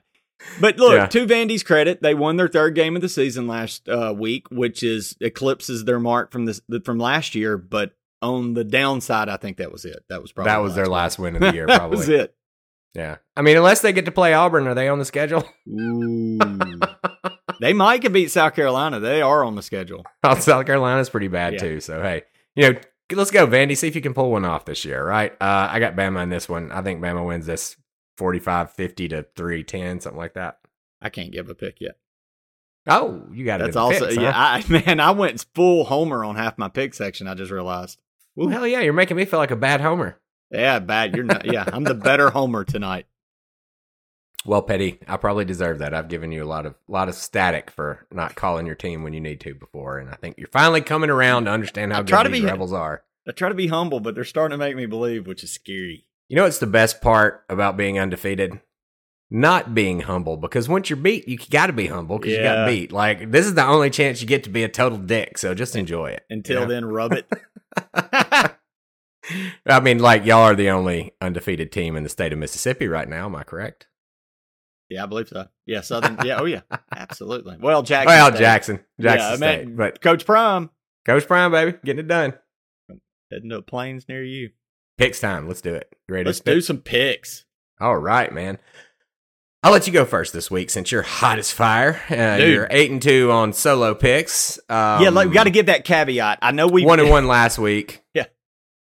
S5: But look,
S4: Yeah.
S5: to Vandy's credit, they won their third game of the season last uh, week, which is eclipses their mark from this from last year. But on the downside, I think that was it. That was probably
S4: that was their
S5: one.
S4: last win of the <laughs> year,
S5: that
S4: probably.
S5: was it.
S4: Yeah. I mean, unless they get to play Auburn, are they on the schedule? <laughs>
S5: Ooh. they might can beat South Carolina. They are on the schedule. <laughs>
S4: Oh, South Carolina's pretty bad
S5: Yeah.
S4: too. So hey, you know, let's go, Vandy. See if you can pull one off this year, right? Uh, I got Bama in this one. I think Bama wins this 45-50 to 3-10, something like that.
S5: I can't give a pick yet.
S4: Oh, you got it.
S5: That's also
S4: picks, huh?
S5: yeah. I, man, I went full homer on half my pick section. I just realized.
S4: Well, hell yeah, you're making me feel like a bad homer.
S5: Yeah, bad. You're not. Yeah, I'm the better <laughs> homer tonight.
S4: Well, Petty, I probably deserve that. I've given you a lot of lot of static for not calling your team when you need to before, and I think you're finally coming around to understand how
S5: I
S4: good
S5: try
S4: these
S5: be-
S4: rebels are.
S5: I try to be humble, but they're starting to make me believe, which is scary.
S4: You know what's the best part about being undefeated? Not being humble, because once you're beat, you got to be humble because you got beat. Like this is the only chance you get to be a total dick. So just enjoy it.
S5: Until
S4: you know?
S5: then, rub it. <laughs>
S4: I mean, like y'all are the only undefeated team in the state of Mississippi right now. Am I correct?
S5: yeah, I believe so. Yeah, Southern. Yeah, oh yeah, <laughs> absolutely. Well, Jackson.
S4: well,
S5: State.
S4: Jackson, Jackson
S5: Yeah, I
S4: State, but
S5: Coach Prime
S4: Coach Prime, baby, getting it done.
S5: heading to planes near you.
S4: Picks time. Let's do it. You ready
S5: Let's do some picks.
S4: All right, man. I'll let you go first this week since you're hot as fire. Uh, you're eight and two on solo picks. Um,
S5: yeah, like, we got to give that caveat. I know we
S4: one <laughs> and one last week.
S5: Yeah.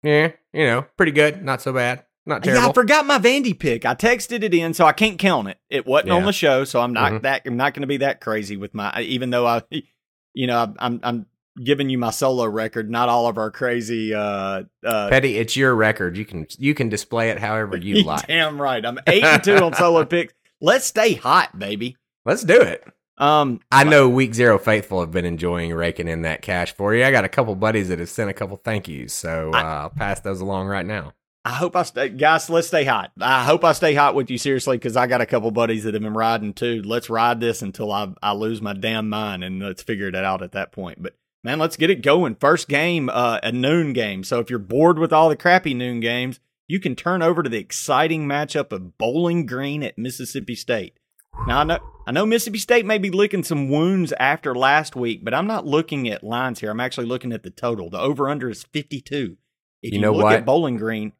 S4: yeah, you know, pretty good. Not so bad. Not
S5: Yeah,
S4: terrible.
S5: I forgot my Vandy pick. I texted it in, so I can't count it. It wasn't on the show, so I'm not
S4: Mhm.
S5: that. I'm not going to be that crazy with my. Even though I, <laughs> you know, I'm I'm giving you my solo record, not all of our crazy. uh uh
S4: Petty, it's your record. You can you can display it however <laughs> you like.
S5: Damn right. I'm eight and two on solo picks. Let's stay hot, baby.
S4: Let's do it.
S5: Um,
S4: I know Week Zero faithful have been enjoying raking in that cash for you. I got a couple buddies that have sent a couple thank yous, so uh,
S5: I-
S4: I'll pass those along right now.
S5: I hope I stay, guys. Let's stay hot. I hope I stay hot with you seriously because I got a couple buddies that have been riding too. Let's ride this until I I lose my damn mind and let's figure it out at that point. But man, let's get it going. First game, uh, a noon game. So if you're bored with all the crappy noon games, you can turn over to the exciting matchup of Bowling Green at Mississippi State. Now I know I know Mississippi State may be licking some wounds after last week, but I'm not looking at lines here. I'm actually looking at the total. The over under is 52. If
S4: You
S5: you,
S4: know
S5: look
S4: what?
S5: at Bowling Green,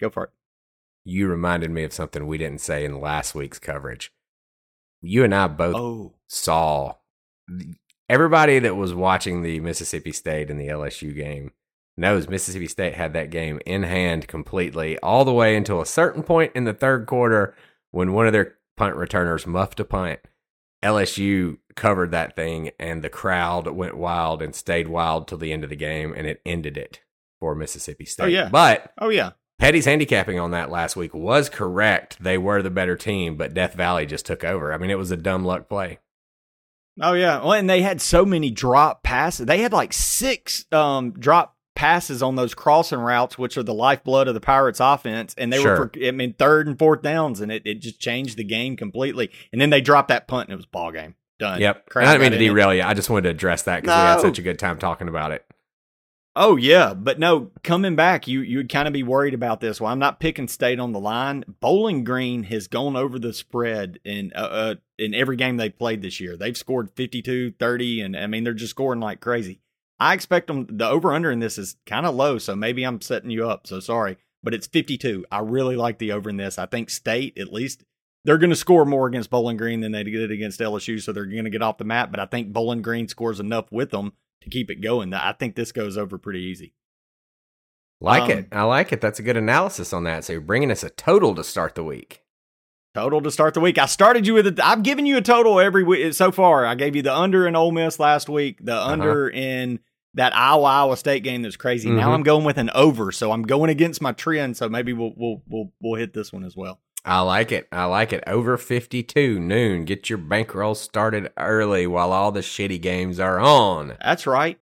S5: go for it.
S4: You reminded me of something we didn't say in last week's coverage. You and I both
S5: Oh,
S4: saw everybody that was watching the Mississippi State and the LSU game knows Mississippi State had that game in hand completely all the way until a certain point in the third quarter when one of their punt returners muffed a punt. LSU covered that thing and the crowd went wild and stayed wild till the end of the game and it ended it for Mississippi State.
S5: Oh, yeah.
S4: But
S5: oh yeah.
S4: Petty's handicapping on that last week was correct. They were the better team, but Death Valley just took over. I mean, it was a dumb luck play.
S5: Oh yeah. Well, and they had so many drop passes. They had like six um drop passes on those crossing routes, which are the lifeblood of the Pirates offense. And they
S4: Sure.
S5: were for I mean third and fourth downs, and it, it just changed the game completely. And then they dropped that punt and it was ball game. Done.
S4: Yep. And I didn't mean to derail you. I just wanted to address that because we had such a good time talking about it.
S5: Oh yeah, but no, coming back, you you would kind of be worried about this. Well, I'm not picking state on the line. Bowling Green has gone over the spread in uh, uh in every game they played this year. They've scored 52, 30 and I mean they're just scoring like crazy. I expect them the over under in this is kind of low, so maybe I'm setting you up. So sorry, but it's 52. I really like the over in this. I think state at least they're going to score more against Bowling Green than they did against LSU, so they're going to get off the map. But I think Bowling Green scores enough with them to keep it going. I think this goes over pretty easy.
S4: Like
S5: Um,
S4: it. I like it. That's a good analysis on that. So you're bringing us a total to start the week.
S5: Total to start the week. I started you with a. I've given you a total every week so far. I gave you the under in Ole Miss last week, the under in that Iowa Iowa State game that's crazy. Now
S4: Mhm.
S5: I'm going with an over, so I'm going against my trend. So maybe we'll we'll we'll we'll hit this one as well.
S4: I like it. I like it. Over 52 noon. Get your bankroll started early while all the shitty games are on.
S5: That's right.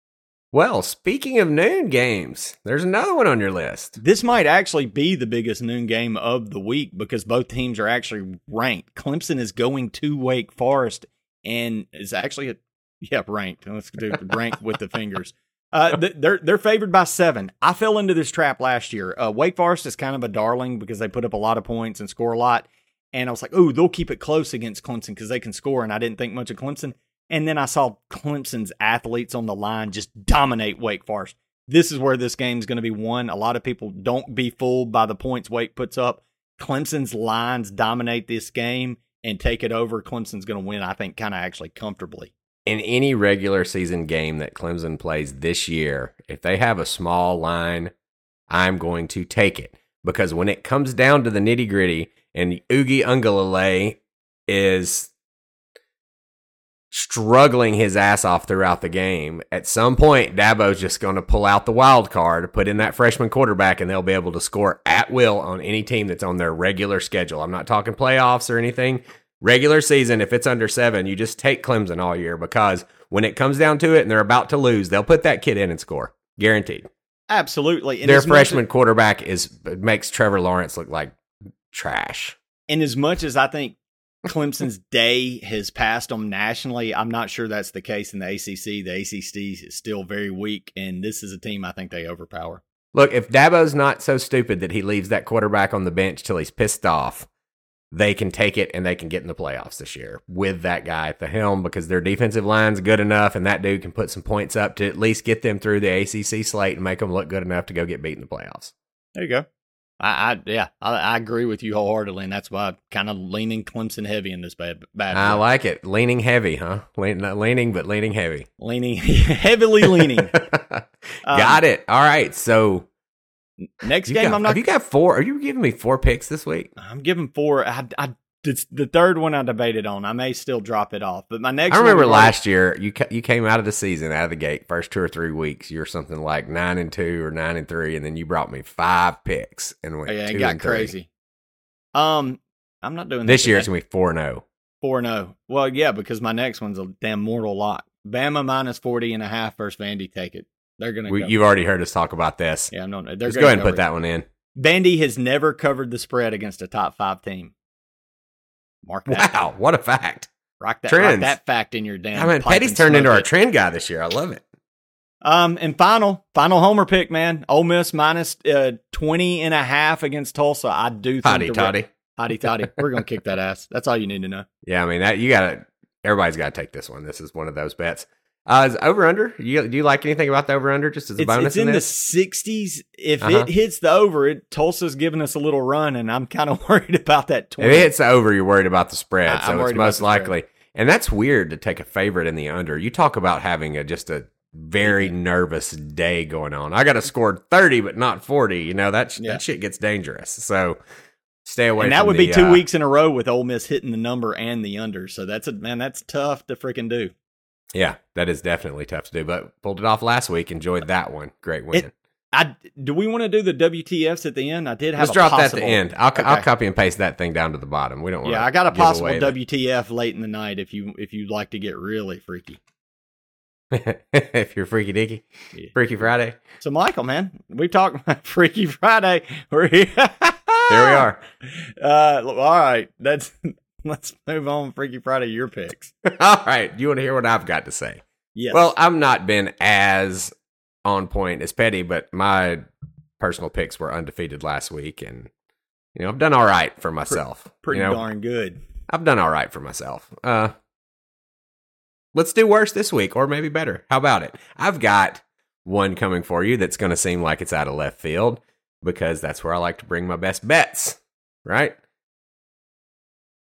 S4: Well, speaking of noon games, there's another one on your list.
S5: This might actually be the biggest noon game of the week because both teams are actually ranked. Clemson is going to Wake Forest and is actually a yeah ranked. Let's do <laughs> rank with the fingers. Uh, they're they're favored by seven. I fell into this trap last year. Uh, Wake Forest is kind of a darling because they put up a lot of points and score a lot. And I was like, oh, they'll keep it close against Clemson because they can score. And I didn't think much of Clemson. And then I saw Clemson's athletes on the line just dominate Wake Forest. This is where this game's going to be won. A lot of people don't be fooled by the points Wake puts up. Clemson's lines dominate this game and take it over. Clemson's going to win, I think, kind of actually comfortably.
S4: In any regular season game that Clemson plays this year, if they have a small line, I'm going to take it. Because when it comes down to the nitty gritty and Ugi Uiagalelei is struggling his ass off throughout the game. At some point, Dabo's just going to pull out the wild card, put in that freshman quarterback, and they'll be able to score at will on any team that's on their regular schedule. I'm not talking playoffs or anything. Regular season, if it's under seven, you just take Clemson all year because when it comes down to it and they're about to lose, they'll put that kid in and score. Guaranteed.
S5: Absolutely.
S4: And Their freshman as, quarterback is makes Trevor Lawrence look like trash.
S5: And as much as I think Clemson's <laughs> day has passed them nationally. I'm not sure that's the case in the ACC. The ACC is still very weak, and this is a team I think they overpower.
S4: Look, if Dabo's not so stupid that he leaves that quarterback on the bench till he's pissed off, they can take it and they can get in the playoffs this year with that guy at the helm because their defensive line's good enough and that dude can put some points up to at least get them through the ACC slate and make them look good enough to go get beat in the playoffs.
S5: There you go. I, I yeah, I, I, agree with you wholeheartedly, and that's why I'm kind of leaning Clemson heavy in this bad. bad
S4: I like it, leaning heavy, huh? Lean, not leaning, but leaning heavy.
S5: Leaning <laughs> heavily, leaning. <laughs>
S4: got um, it. All right, so
S5: next game,
S4: got,
S5: I'm not.
S4: Have you got four? Are you giving me four picks this week?
S5: I'm giving four. I, I it's the third one I debated on. I may still drop it off, but my next.
S4: I remember last year you you came out of the season out of the gate first two or three weeks. You were something like nine and two or nine and three, and then you brought me five picks and went. Oh, yeah, it got crazy.
S5: Um, I'm not doing
S4: this year. It's gonna be four and zero.
S5: Oh. Four and zero. Oh. Well, yeah, because my next one's a damn mortal lock. Bama minus 40 and a half versus Vandy. Take it. They're gonna.
S4: We, you've already heard us talk about this.
S5: Yeah, no,
S4: no. They're Let's go ahead and put that one in.
S5: Vandy has never covered the spread against a top five team.
S4: Mark that. Wow, what a fact.
S5: Rock that, rock that fact in your damn.
S4: I mean, Petty's turned into it. our trend guy this year. I love it.
S5: Um, and final, final homer pick, man. Ole Miss minus, uh, 20 and a half against Tulsa. I do think.
S4: Hotty toddy.
S5: Hotty toddy. We're going to kick that ass. That's all you need to know. <laughs>
S4: Yeah, I mean, that you got to, everybody's got to take this one. This is one of those bets. Uh, is over under? You, do you like anything about the over under? Just as a
S5: it's,
S4: bonus,
S5: it's in, in the sixties. If uh-huh. it hits the over, it Tulsa's giving us a little run, and I'm kind of <laughs> worried about that.
S4: 20. If it hits the over, you're worried about the spread. I, so it's most likely, and that's weird to take a favorite in the under. You talk about having a just a very nervous day going on. I got to score 30, but not 40. You know that yeah. that shit gets dangerous. So stay away.
S5: And that would
S4: the,
S5: be two uh, weeks in a row with Ole Miss hitting the number and the under. So that's a man. That's tough to freaking do.
S4: Yeah, that is definitely tough to do, but pulled it off last week. Enjoyed that one. Great win. It,
S5: I do we want to do the WTFs at the end? I did have.
S4: Let's drop possible, that at the end. I'll, okay. I'll copy and paste that thing down to the bottom. We don't want.
S5: Yeah, I got a possible WTF late in the night if you if you'd like to get really freaky. <laughs>
S4: if you're freaky dicky, yeah. Freaky Friday.
S5: So Michael, man, we talked about <laughs> Freaky Friday. We're here. here
S4: we are.
S5: Uh, all right, that's <laughs> let's move on. Freaky Friday, your picks. <laughs>
S4: All right. You want to hear what I've got to say?
S5: Yes.
S4: Well, I've not been as on point as Petty, but my personal picks were undefeated last week, and you know I've done all right for myself.
S5: Pretty,
S4: you know?
S5: darn good.
S4: I've done all right for myself. Uh, let's do worse this week, or maybe better. How about it? I've got one coming for you that's going to seem like it's out of left field because that's where I like to bring my best bets. Right?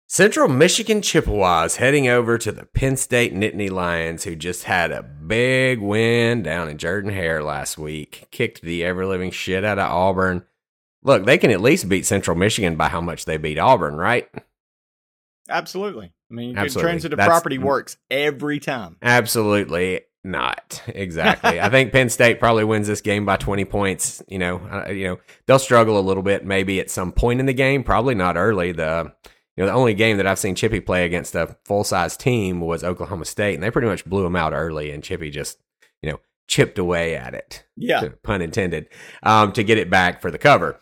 S4: Central Michigan Chippewas heading over to the Penn State Nittany Lions, who just had a big win down in Jordan Hare last week. Kicked the ever living shit out of Auburn. Look, they can at least beat Central Michigan by how much they beat Auburn, right?
S5: Absolutely. I mean, Absolutely. transitive That's, property works every time.
S4: Absolutely not. Exactly. I think Penn State probably wins this game by 20 points. You know, uh, you know, they'll struggle a little bit maybe at some point in the game, probably not early. The you know, the only game that I've seen Chippy play against a full size team was Oklahoma State, and they pretty much blew him out early, and Chippy just, you know, chipped away at it.
S5: Yeah.
S4: To, pun intended, um, to get it back for the cover.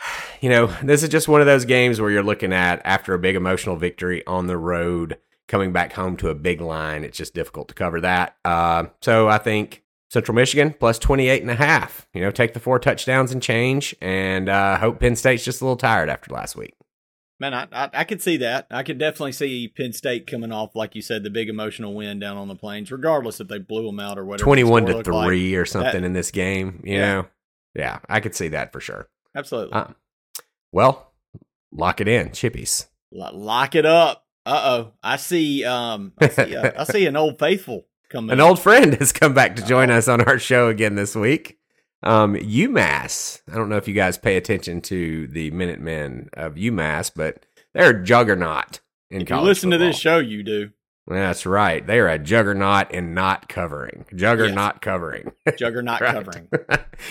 S4: <sighs> You know, this is just one of those games where you're looking at after a big emotional victory on the road, coming back home to a big line. It's just difficult to cover that. Uh, so I think Central Michigan plus 28 and a half. You know, take the four touchdowns and change and uh, hope Penn State's just a little tired after last week.
S5: Man, I, I, I could see that. I could definitely see Penn State coming off, like you said, the big emotional win down on the plains, regardless if they blew them out or whatever.
S4: 21 to 3
S5: like.
S4: or something
S5: That-
S4: in this game, you
S5: Yeah.
S4: know. Yeah, I could see that for sure.
S5: Absolutely.
S4: Uh, well, lock it in, chippies.
S5: Lock it up. Uh oh. I see. Um. I see, uh, I <laughs> see an old faithful coming.
S4: An old friend has come back to join us on our show again this week. Um, UMass. I don't know if you guys pay attention to the Minutemen of UMass, but they're a juggernaut in
S5: If you
S4: college.
S5: listen to this show, you do.
S4: That's right. They are a juggernaut in not covering. Juggernaut covering. <laughs>
S5: Juggernaut
S4: Right.
S5: covering.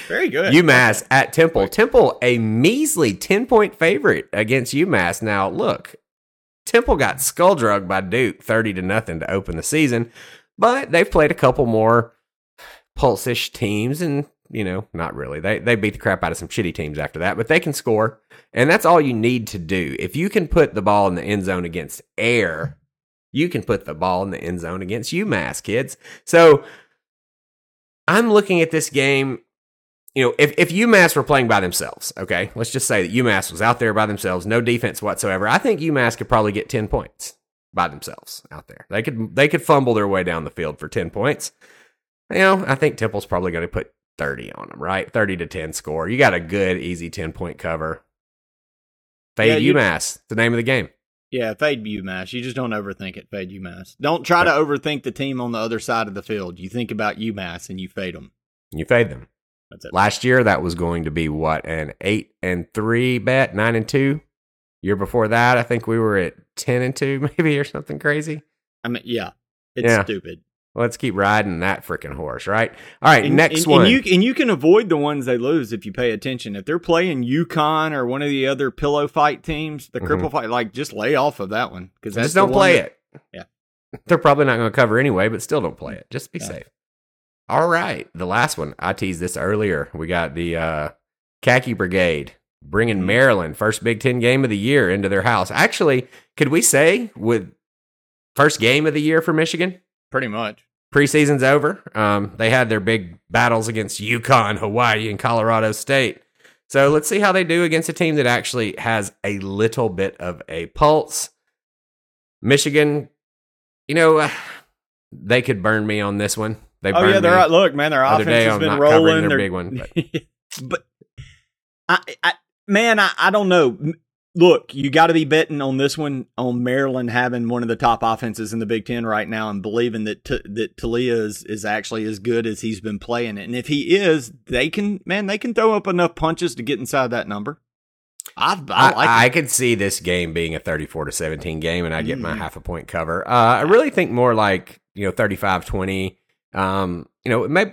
S5: Very good.
S4: UMass at Temple. Temple, a measly 10 point favorite against UMass. Now, look, Temple got skull drugged by Duke 30 to nothing to open the season, but they've played a couple more pulse ish teams and. You know, not really. They they beat the crap out of some shitty teams after that, but they can score, and that's all you need to do. If you can put the ball in the end zone against air, you can put the ball in the end zone against UMass, kids. So I'm looking at this game you know, if, if UMass were playing by themselves, okay, let's just say that UMass was out there by themselves, no defense whatsoever. I think UMass could probably get ten points by themselves out there. They could they could fumble their way down the field for ten points. You know, I think Temple's probably going to put thirty on them, right? Thirty to ten score. You got a good easy ten point cover. Fade
S5: Yeah, you-
S4: UMass. The name of the game.
S5: Yeah, fade UMass. You just don't overthink it. Fade UMass. Don't try to overthink the team on the other side of the field. You think about UMass and you fade them.
S4: You fade them.
S5: That's it.
S4: Last year that was going to be what an eight and three bet, nine and two. Year before that, I think we were at ten and two, <laughs> maybe or something crazy.
S5: I mean, yeah, it's
S4: Yeah.
S5: stupid.
S4: Let's keep riding that freaking horse, right? All right,
S5: And,
S4: next
S5: and,
S4: one.
S5: and you and you can avoid the ones they lose if you pay attention. If they're playing UConn or one of the other pillow fight teams, the
S4: Mhm.
S5: cripple fight, like just lay off of that one because
S4: just don't play it.
S5: Yeah. <laughs>
S4: They're probably not going to cover anyway, but still don't play it. Just be
S5: Yeah.
S4: safe. All right, the last one. I teased this earlier. We got the uh, Khaki Brigade bringing
S5: Mhm.
S4: Maryland first Big Ten game of the year into their house. Actually, could we say with first game of the year for Michigan?
S5: Pretty much.
S4: Preseason's over. Um, they had their big battles against UConn, Hawaii, and Colorado State. So let's see how they do against a team that actually has a little bit of a pulse. Michigan, you know, uh, they could burn me on this one. They
S5: Oh yeah, they're right. Look, man, their offense
S4: day
S5: has
S4: on
S5: been rolling.
S4: their
S5: They're-
S4: big one, <laughs>
S5: but I, I, man, I, I don't know. Look, you got to be betting on this one on Maryland having one of the top offenses in the Big Ten right now, and believing that T- that Taulia is is actually as good as he's been playing it. And if he is, they can man, they can throw up enough punches to get inside that number. I, I
S4: I,
S5: like
S4: I,
S5: it.
S4: could see this game being a 34 to 17 game, and I'd get my
S5: Mm.
S4: half a point cover. Uh, I really think more like, you know, 35 20. Um, you know, maybe,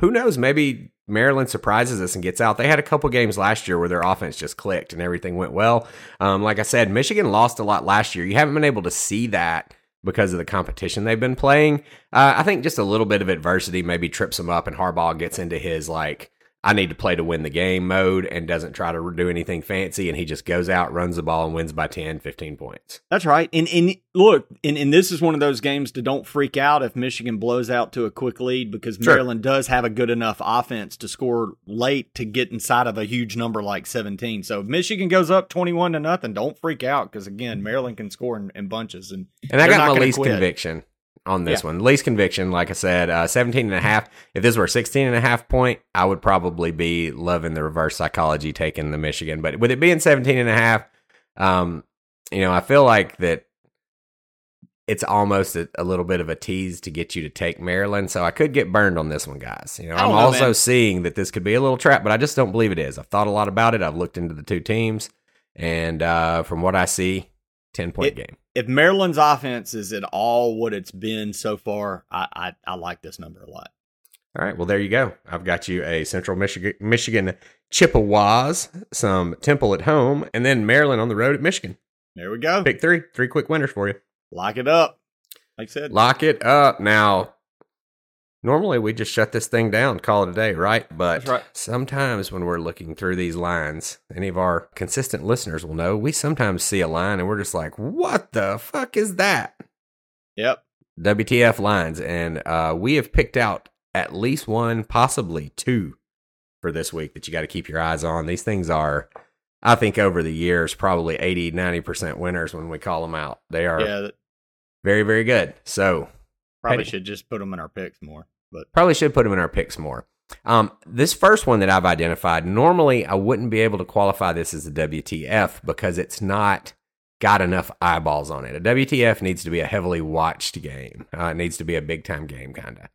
S4: who knows? Maybe Maryland surprises us and gets out. They had a couple games last year where their offense just clicked and everything went well. Um, like I said, Michigan lost a lot last year. You haven't been able to see that because of the competition they've been playing. Uh, I think just a little bit of adversity maybe trips them up, and Harbaugh gets into his like, I need to play to win the game mode and doesn't try to do anything fancy. And he just goes out, runs the ball, and wins by 10, 15 points.
S5: That's right. And and look, and, and this is one of those games to don't freak out if Michigan blows out to a quick lead because
S4: Sure.
S5: Maryland does have a good enough offense to score late to get inside of a huge number like 17. So if Michigan goes up 21 to nothing, don't freak out because again, Maryland can score in, in bunches and
S4: And I got
S5: not
S4: my least
S5: quit.
S4: conviction on this
S5: Yeah.
S4: one. Least conviction, like I said, uh, 17 and a half. If this were a 16 and a half point, I would probably be loving the reverse psychology taking the Michigan. But with it being 17 and a half, um, you know, I feel like that it's almost a, a little bit of a tease to get you to take Maryland. So I could get burned on this one, guys. You know, I'm
S5: know,
S4: also
S5: man.
S4: seeing that this could be a little trap, but I just don't believe it is. I've thought a lot about it. I've looked into the two teams, and uh, from what I see, 10 point
S5: It-
S4: game.
S5: If Maryland's offense is at all what it's been so far, I I, I like this number a lot.
S4: All right, well there you go. I've got you a Central Michigan Michigan Chippewas, some Temple at home, and then Maryland on the road at Michigan.
S5: There we go.
S4: Pick three, three quick winners for you.
S5: Lock it up. Like I said,
S4: Lock it up now. Normally we just shut this thing down, call it a day, right? But
S5: right.
S4: sometimes when we're looking through these lines, any of our consistent listeners will know we sometimes see a line and we're just like, "What the fuck is that?"
S5: yep.
S4: WTF lines, and uh, we have picked out at least one, possibly two for this week that you got to keep your eyes on. These things are, I think, over the years, probably 80, 90% winners when we call them out. They are
S5: Yeah,
S4: very, very good. So
S5: probably should just put them in our picks more. But
S4: probably should put them in our picks more. Um, this first one that I've identified, normally I wouldn't be able to qualify this as a WTF because it's not got enough eyeballs on it. A WTF needs to be a heavily watched game. Uh, it needs to be a big time game, kind of.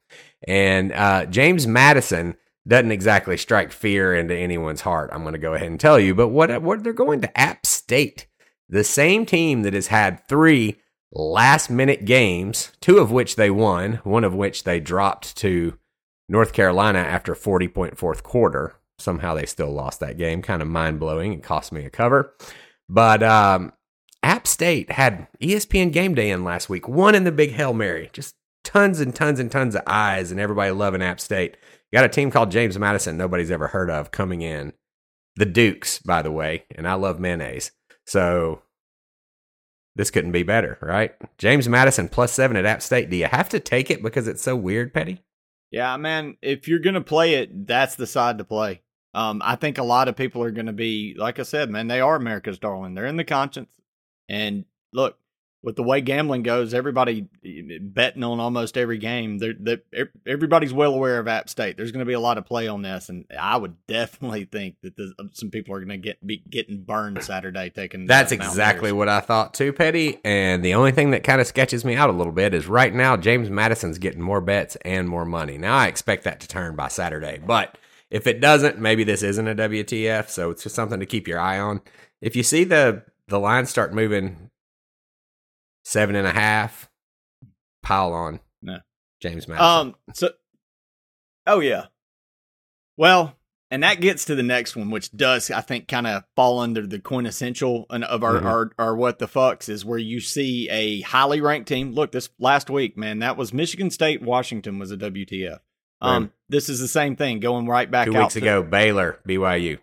S4: And uh, James Madison doesn't exactly strike fear into anyone's heart. I'm going to go ahead and tell you. But what what they're going to App State, the same team that has had three last minute games, two of which they won, one of which they dropped to North Carolina after 40 point fourth quarter. Somehow they still lost that game. Kind of mind blowing. It cost me a cover. But um, App State had ESPN Game Day in last week, one in the big Hail Mary. Just tons and tons and tons of eyes and everybody loving App State. Got a team called James Madison, nobody's ever heard of, coming in. The Dukes, by the way, and I love mayonnaise. So this couldn't be better, right? James Madison plus seven at App State. Do you have to take it because it's so weird, Petty?
S5: yeah, man, if you're gonna play it, that's the side to play. Um, I think a lot of people are gonna be, like I said, man, they are America's darling. They're in the conscience. And look, with the way gambling goes, everybody eh, betting on almost every game. Everybody's well aware of App State. There's going to be a lot of play on this, and I would <laughs> definitely think that the, some people are going to get be getting burned Saturday taking.
S4: That's
S5: uh,
S4: exactly what I thought too, Petty. And the only thing that kind of sketches me out a little bit is right now James Madison's getting more bets and more money. Now I expect that to turn by Saturday, but if it doesn't, maybe this isn't a WTF. So it's just something to keep your eye on. If you see the the line start moving seven and a half, pile on. James Madison.
S5: Um. So. Oh yeah. Well, and that gets to the next one, which does I think kind of fall under the quintessential of our,
S4: Mhm.
S5: our our what the fucks is where you see a highly ranked team. Look, this last week, man, that was Michigan State. Washington was a WTF. Um.
S4: Right.
S5: This is the same thing going right back
S4: Two weeks
S5: to-
S4: ago, Baylor, BYU.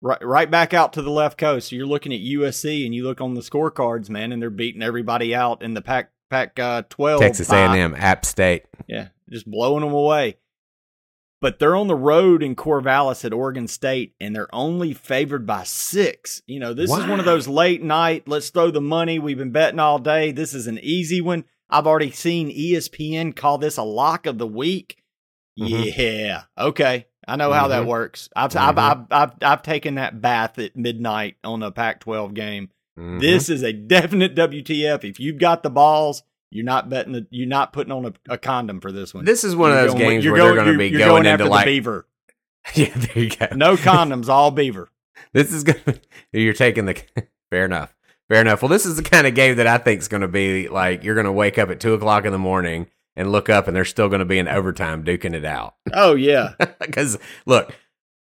S5: Right right back out to the left coast. So you're looking at USC and you look on the scorecards, man, and they're beating everybody out in the Pac Pac uh, twelve.
S4: Texas A&M, App State.
S5: Yeah, just blowing them away. But they're on the road in Corvallis at Oregon State, and they're only favored by six. You know, this is one of those late night, let's throw the money. We've been betting all day. This is an easy one. I've already seen ESPN call this a lock of the week.
S4: Mhm.
S5: Yeah. Okay. I know how that
S4: Mhm.
S5: works. I've, I've,
S4: Mhm.
S5: I've, I've, I've taken that bath at midnight on a Pac 12 game.
S4: Mhm.
S5: This is a definite WTF. If you've got the balls, you're not betting. The, you're not putting on a, a condom for this one.
S4: This is one of
S5: You're
S4: those
S5: going
S4: games
S5: you're
S4: where they're going to be going,
S5: after
S4: into like
S5: beaver. <laughs>
S4: yeah, there you go.
S5: No <laughs> condoms, all beaver.
S4: This is going <laughs> to you're taking the fair enough, fair enough. Well, this is the kind of game that I think is going to be like you're going to wake up at two o'clock in the morning and look up, and they're still going to be in overtime duking it out. <laughs>
S5: Oh yeah,
S4: Because look,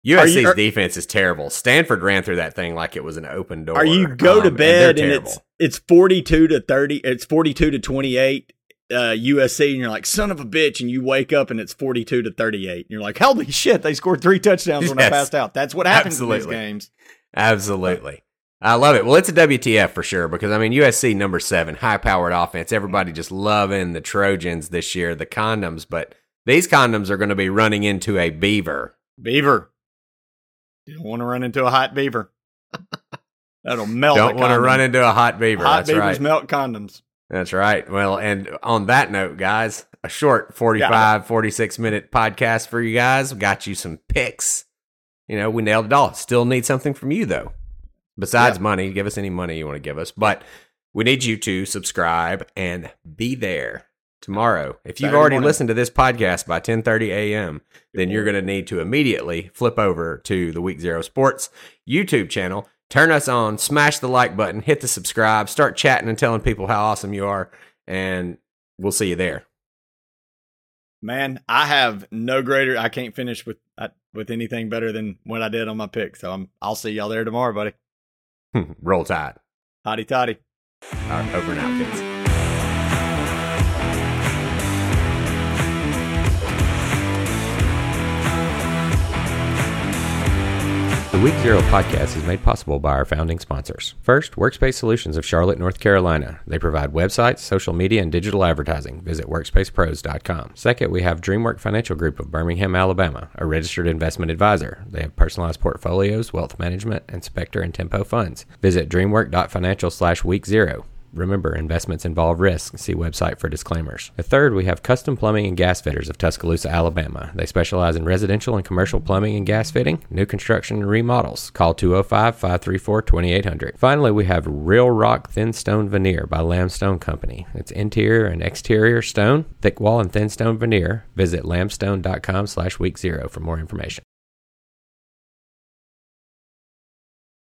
S4: USC's
S5: you- are-
S4: defense is terrible. Stanford ran through that thing like it was an open door.
S5: Are you go
S4: um,
S5: to bed
S4: they're
S5: and, it's it's forty two to thirty. It's forty two to twenty eight. Uh, USC and you're like son of a bitch, and you wake up and it's forty two to thirty eight. And you're like, holy shit, they scored three touchdowns when I passed out. That's what happens in
S4: Absolutely.
S5: these games.
S4: Absolutely. I love it. Well, it's a WTF for sure because I mean USC number seven, high powered offense. Everybody mm-hmm. just loving the Trojans this year, the condoms, but these condoms are going to be running into a beaver.
S5: Beaver, you don't want to run into a hot beaver. <laughs> That'll melt.
S4: Don't want to run into a hot beaver.
S5: Hot
S4: That's
S5: beavers
S4: right.
S5: melt condoms.
S4: That's right. Well, and on that note, guys, a short 45, 46 minute podcast for you guys. We got you some picks. You know, we nailed it all. Still need something from you, though. Besides
S5: Yeah.
S4: money, give us any money you want to give us. But we need you to subscribe and be there tomorrow. If you've
S5: Saturday
S4: already
S5: morning.
S4: listened to this podcast by 10:30 a.m., then you're going to need to immediately flip over to the Week Zero Sports YouTube channel, turn us on, smash the like button, hit the subscribe, start chatting and telling people how awesome you are, and we'll see you there.
S5: Man, I have no greater. I can't finish with uh, with anything better than what I did on my pick. So I'm. I'll see y'all there tomorrow, buddy. <laughs>
S4: Roll Tide.
S5: Hotty toddy.
S4: All right, over out, kids.
S1: The
S4: Week Zero podcast is made possible by our founding sponsors. First, Workspace Solutions of Charlotte, North Carolina. They provide websites, social media, and digital advertising. Visit workspacepros.com. Second, we have DreamWork Financial Group of Birmingham, Alabama, a registered investment advisor. They have personalized portfolios, wealth management, and Spectre and Tempo funds. Visit dreamwork.financial slash week zero. Remember, investments involve risk. See website for disclaimers. The third, we have Custom Plumbing and Gas Fitters of Tuscaloosa, Alabama. They specialize in residential and commercial plumbing and gas fitting, new construction and remodels. Call 205 534 2800. Finally, we have Real Rock Thin Stone Veneer by Lambstone Company. It's interior and exterior stone, thick wall and thin stone veneer. Visit lambstone.com slash week zero for more information.